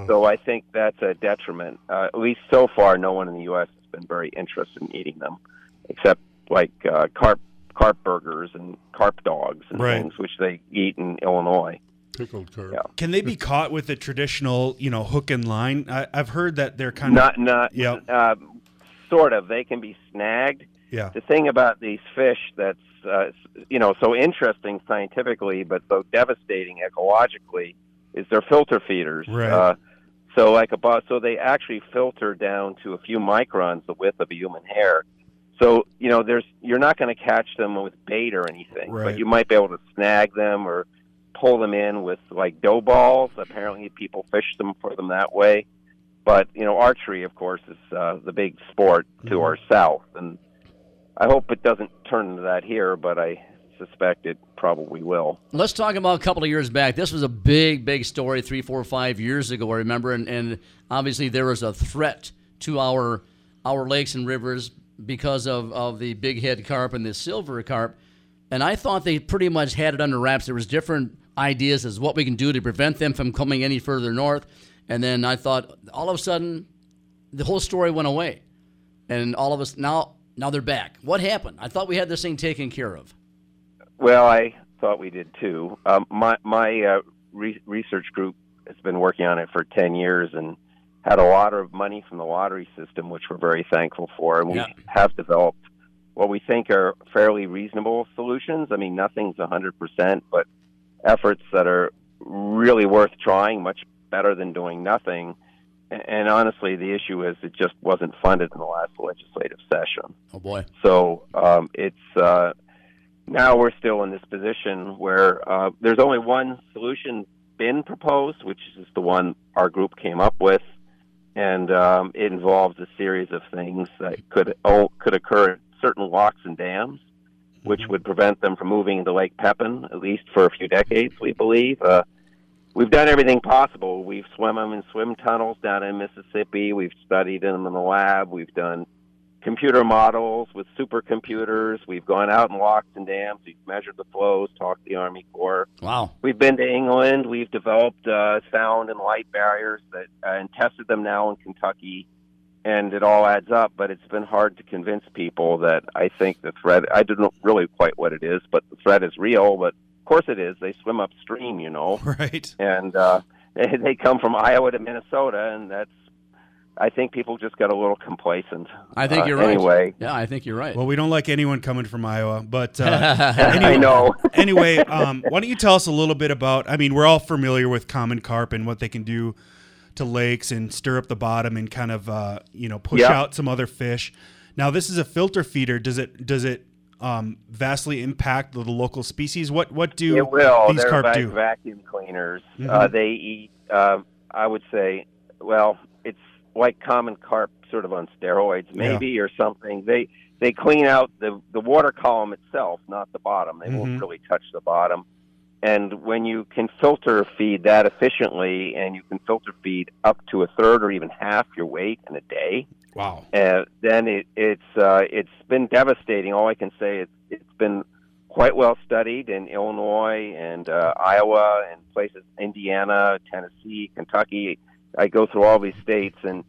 V: So I think that's a detriment. Uh, at least so far, no one in the U.S. has been very interested in eating them, except like uh, carp carp burgers and carp dogs and
D: Right.
V: things, which they eat in Illinois.
E: Pickled carp.
V: Yeah.
D: Can they be caught with a traditional, you know, hook and line? I, I've heard that they're kind
V: Not
D: of
V: not
D: Yeah.
V: uh, sort of. They can be snagged.
D: Yeah.
V: The thing about these fish that's uh, you know so interesting scientifically, but so devastating ecologically, is they're filter feeders.
D: Right.
V: Uh, so like a bo- so they actually filter down to a few microns the width of a human hair. So you know there's you're not going to catch them with bait or anything,
D: Right.
V: but you might be able to snag them or pull them in with like dough balls. Apparently, people fish them for them that way. But you know, archery, of course, is uh, the big sport to our south, and I hope it doesn't turn into that here. But I suspect it probably will.
A: Let's talk about a couple of years back. This was a big, big story three, four, five years ago. I remember, and, and obviously there was a threat to our our lakes and rivers because of, of the big head carp and the silver carp. And I thought they pretty much had it under wraps. There was different ideas as what we can do to prevent them from coming any further north. And then I thought all of a sudden the whole story went away. And all of us now now they're back. What happened? I thought we had this thing taken care of.
V: Well, I thought we did too. Um, my my uh, re- research group has been working on it for ten years and had a lot of money from the lottery system, which we're very thankful for. And we
A: Yeah.
V: have developed what we think are fairly reasonable solutions. I mean, nothing's a hundred percent, but efforts that are really worth trying, much better than doing nothing. And honestly, the issue is it just wasn't funded in the last legislative session.
A: Oh boy.
V: So um, it's uh, now we're still in this position where uh, there's only one solution been proposed, which is the one our group came up with, and um, it involves a series of things that could oh, could occur at certain locks and dams. Which would prevent them from moving to Lake Pepin at least for a few decades. We believe. Uh, we've done everything possible. We've swum them in swim tunnels down in Mississippi. We've studied them in the lab. We've done computer models with supercomputers. We've gone out and walked in dams. We've measured the flows, talked to the Army Corps.
A: Wow.
V: We've been to England. We've developed uh, sound and light barriers that uh, and tested them now in Kentucky, and it all adds up. But it's been hard to convince people that I think the threat. I don't know really quite what it is, but the threat is real. But of course it is. They swim upstream, you know. [laughs]
D: Right.
V: And uh, they, [laughs] they come from Iowa to Minnesota, and that's. I think people just got a little complacent.
A: I think
V: Uh,
A: you're right.
V: Anyway,
A: Yeah, I think you're right.
D: Well, we don't like anyone coming from Iowa, but uh, [laughs]
V: I know.
D: anyway, um, why don't you tell us a little bit about? I mean, we're all familiar with common carp and what they can do to lakes and stir up the bottom and kind of uh, you know push
V: Yeah.
D: out some other fish. Now, this is a filter feeder. Does it does it um, vastly impact the, the local species? What what do
V: it will.
D: these
V: They're
D: carp
V: vac-
D: do?
V: vacuum cleaners.
D: Mhm.
V: Uh, they eat. Uh, I would say, well, it's like common carp, sort of on steroids, maybe or something. They they clean out the the water column itself, not the bottom. They
W: Mhm.
V: won't really touch the bottom. And when you can filter feed that efficiently, and you can filter feed up to a third or even half your weight in a day,
D: Wow.
V: uh, then it, it's uh, it's been devastating. All I can say is it's been quite well studied in Illinois and uh, Iowa and places Indiana, Tennessee, Kentucky. I go through all these states and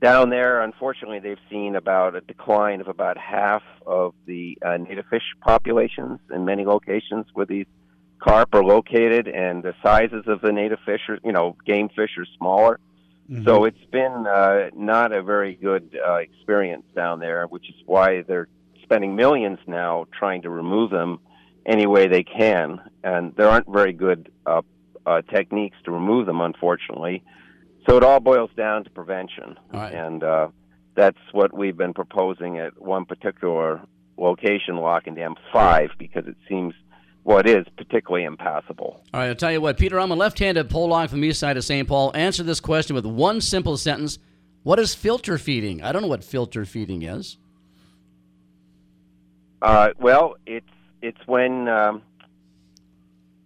V: down there, unfortunately, they've seen about a decline of about half of the uh, native fish populations in many locations where these carp are located, and the sizes of the native fish, are, you know, game fish are smaller. So it's been uh, not a very good uh, experience down there, which is why they're spending millions now trying to remove them any way they can. And there aren't very good uh, uh, techniques to remove them, unfortunately. So it all boils down to prevention. And uh, that's what we've been proposing at one particular location, Lock and Dam 5, because it seems what is particularly impassable.
A: All right, I'll tell you what, Peter, I'm a left-handed pole log from the east side of St. Paul. Answer this question with one simple sentence. What is filter feeding? I don't know what filter feeding is.
V: Uh, well, it's it's when um,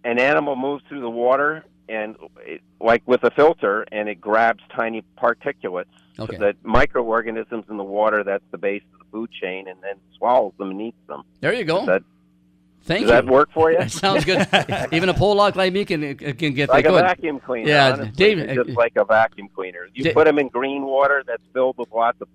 V: an animal moves through the water and it, like with a filter, and it grabs tiny particulates
A: Okay.
V: that microorganisms in the water. That's the base of the food chain, and then swallows them and eats them.
A: There you go.
V: That,
A: Thank
V: does
A: you.
V: that work for you?
A: That [laughs] sounds good. [laughs] Even a pole log like me can can get
V: like
A: that
V: a
A: good.
V: vacuum cleaner.
A: Yeah,
V: honestly,
A: Dave.
V: just like a vacuum cleaner. You
A: Da-
V: put them in green water that's filled with lots of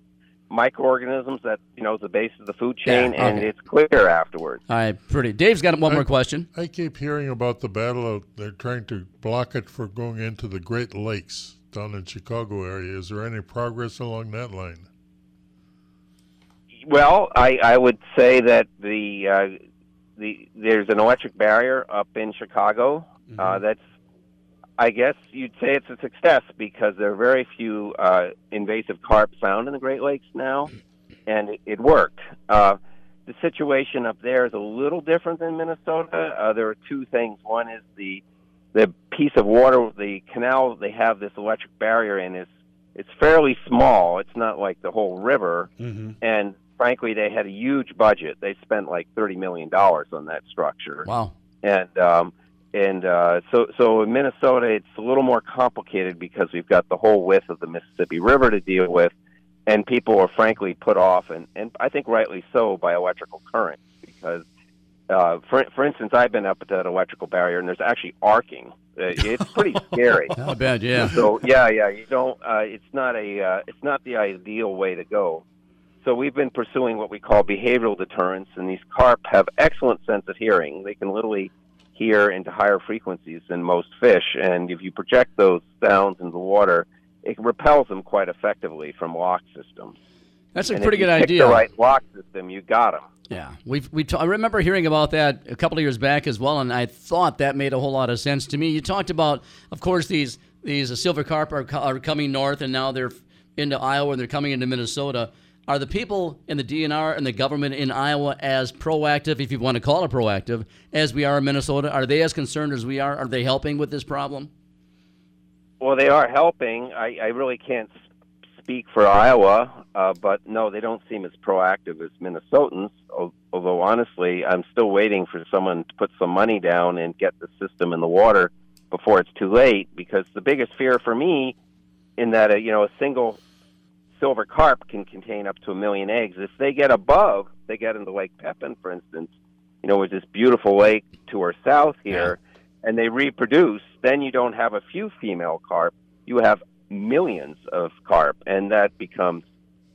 V: microorganisms that you know is the base of the food chain,
A: Yeah,
V: and it's clear afterwards.
A: All right, pretty. Dave's got one
E: I-
A: more question.
E: I keep hearing about the battle of they're trying to block it for going into the Great Lakes down in Chicago area. Is there any progress along that line?
V: Well, I, I would say that the uh, the there's an electric barrier up in Chicago. Uh, that's I guess you'd say it's a success because there are very few uh, invasive carp found in the Great Lakes now, and it, it worked. Uh, the situation up there is a little different than Minnesota. Uh, there are two things. One is the the piece of water, the canal they have this electric barrier in is it's fairly small. It's not like the whole river
D: Mm-hmm.
V: and frankly, they had a huge budget. They spent like thirty million dollars on that structure.
A: Wow.
V: And um, and uh, so so in Minnesota, it's a little more complicated because we've got the whole width of the Mississippi River to deal with, and people are frankly put off, and and I think rightly so, by electrical currents because. Uh, for for instance, I've been up at that electrical barrier, and there's actually arcing. Uh, It's pretty [laughs] scary.
A: I bet, yeah.
V: So yeah, yeah, you don't. Uh, it's not a. Uh, it's not the ideal way to go. So we've been pursuing what we call behavioral deterrence, and these carp have excellent sense of hearing. They can literally hear into higher frequencies than most fish, and if you project those sounds into the water, it repels them quite effectively from lock systems.
A: That's a
V: And
A: pretty
V: if you
A: good
V: pick
A: idea.
V: The right lock system, you got them.
A: Yeah, we've we. ta- I remember hearing about that a couple of years back as well, and I thought that made a whole lot of sense to me. You talked about, of course, these these uh, silver carp are, are coming north, and now they're into Iowa and they're coming into Minnesota. Are the people in the DNR and the government in Iowa as proactive, if you want to call it proactive, as we are in Minnesota? Are they as concerned as we are? Are they helping with this problem?
V: Well, they are helping. I, I really can't speak for Iowa, uh, but no, they don't seem as proactive as Minnesotans. Although honestly, I'm still waiting for someone to put some money down and get the system in the water before it's too late. Because the biggest fear for me, in that a, you know a single silver carp can contain up to a million eggs. If they get above, they get into Lake Pepin, for instance, you know, with this beautiful lake to our south here, and they reproduce, then you don't have a few female carp. You have millions of carp, and that becomes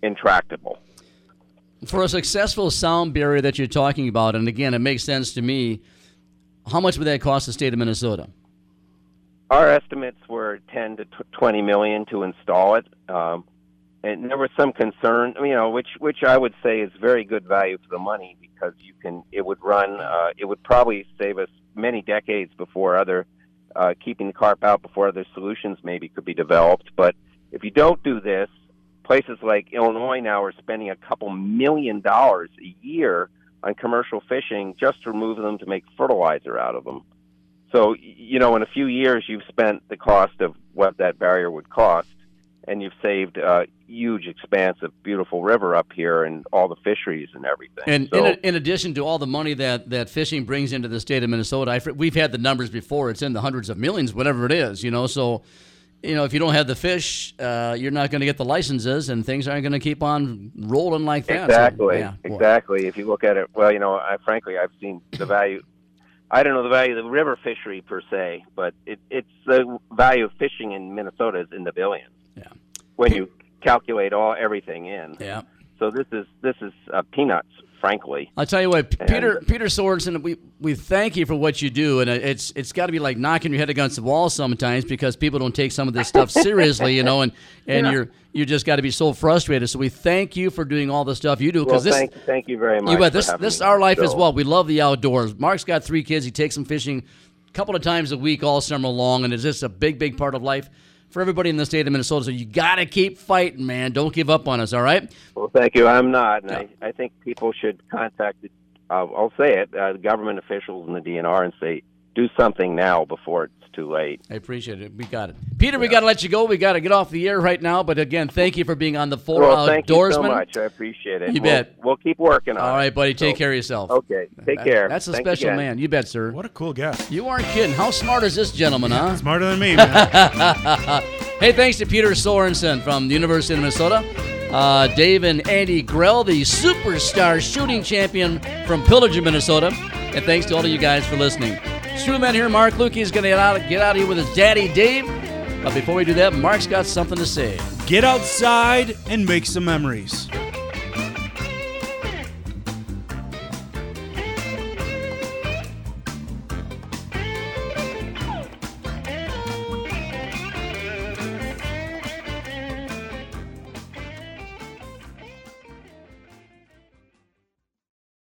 V: intractable.
A: For a successful sound barrier that you're talking about, and again, it makes sense to me. How much would that cost the state of Minnesota?
V: Our estimates were 10 to tw- 20 million to install it. Um, and there was some concern, you know, which which I would say is very good value for the money because you can it would run uh, it would probably save us many decades before other uh, keeping the carp out before other solutions maybe could be developed. But if you don't do this, places like Illinois now are spending a couple million dollars a year on commercial fishing just to remove them to make fertilizer out of them. So, you know, in a few years, you've spent the cost of what that barrier would cost, and you've saved a huge expanse of beautiful river up here and all the fisheries and everything.
A: And
V: so,
A: in, in addition to all the money that, that fishing brings into the state of Minnesota, I, we've had the numbers before. It's in the hundreds of millions, whatever it is, you know. So, you know, if you don't have the fish, uh, you're not going to get the licenses, and things aren't going to keep on rolling like that. So,
V: exactly,
A: yeah, boy.
V: exactly. If you look at it, well, you know, I, frankly, I've seen the [clears throat] value. I don't know the value of the river fishery per se, but it, it's the value of fishing in Minnesota is in the billions.
A: Yeah.
V: When you calculate all everything in.
A: Yeah.
V: So this is this is uh, peanuts, frankly.
A: I'll tell you what,
V: And-
A: Peter Peter Sorensen, we, we thank you for what you do, and it's it's got to be like knocking your head against the wall sometimes because people don't take some of this stuff seriously, you know, and and
V: Yeah.
A: you're you just got to be so frustrated. So we thank you for doing all the stuff you do
V: Well,
A: because this
V: thank, thank you very much.
A: you bet this this is our life as well. We love the outdoors. Mark's got three kids. He takes them fishing a couple of times a week all summer long, and it's just a big big part of life for everybody in the state of Minnesota. So you got to keep fighting, man. Don't give up on us. All right.
V: Well, thank you. I'm not, and I, I think people should contact. The, uh, I'll say it, uh, the government officials and the DNR, and say do something now before it's too late.
A: I appreciate it. We got it. Peter, we got to let you go. We got to get off the air right now. But again, thank you for being on the Four
V: well, thank you so much. I appreciate it.
A: You
V: We'll-
A: bet.
V: We'll keep working on
A: All
V: it.
A: right, buddy. Take
V: So-
A: care of yourself.
V: Okay. Take
A: That-
V: care.
A: That's a
V: Thanks
A: special
V: again.
A: man. You bet, sir.
D: What a cool guest.
A: You aren't kidding. How smart is this gentleman, huh? [laughs]
D: Smarter than me, [laughs] man.
A: hey, thanks to Peter Sorensen from the University of Minnesota. Uh, Dave and Andy Grell, the superstar shooting champion from Pillager, Minnesota. And thanks to all of you guys for listening. True Strewman here, Mark Lukey is going to get out of here with his daddy, Dave. But before we do that, Mark's got something to say.
D: Get outside and make some memories.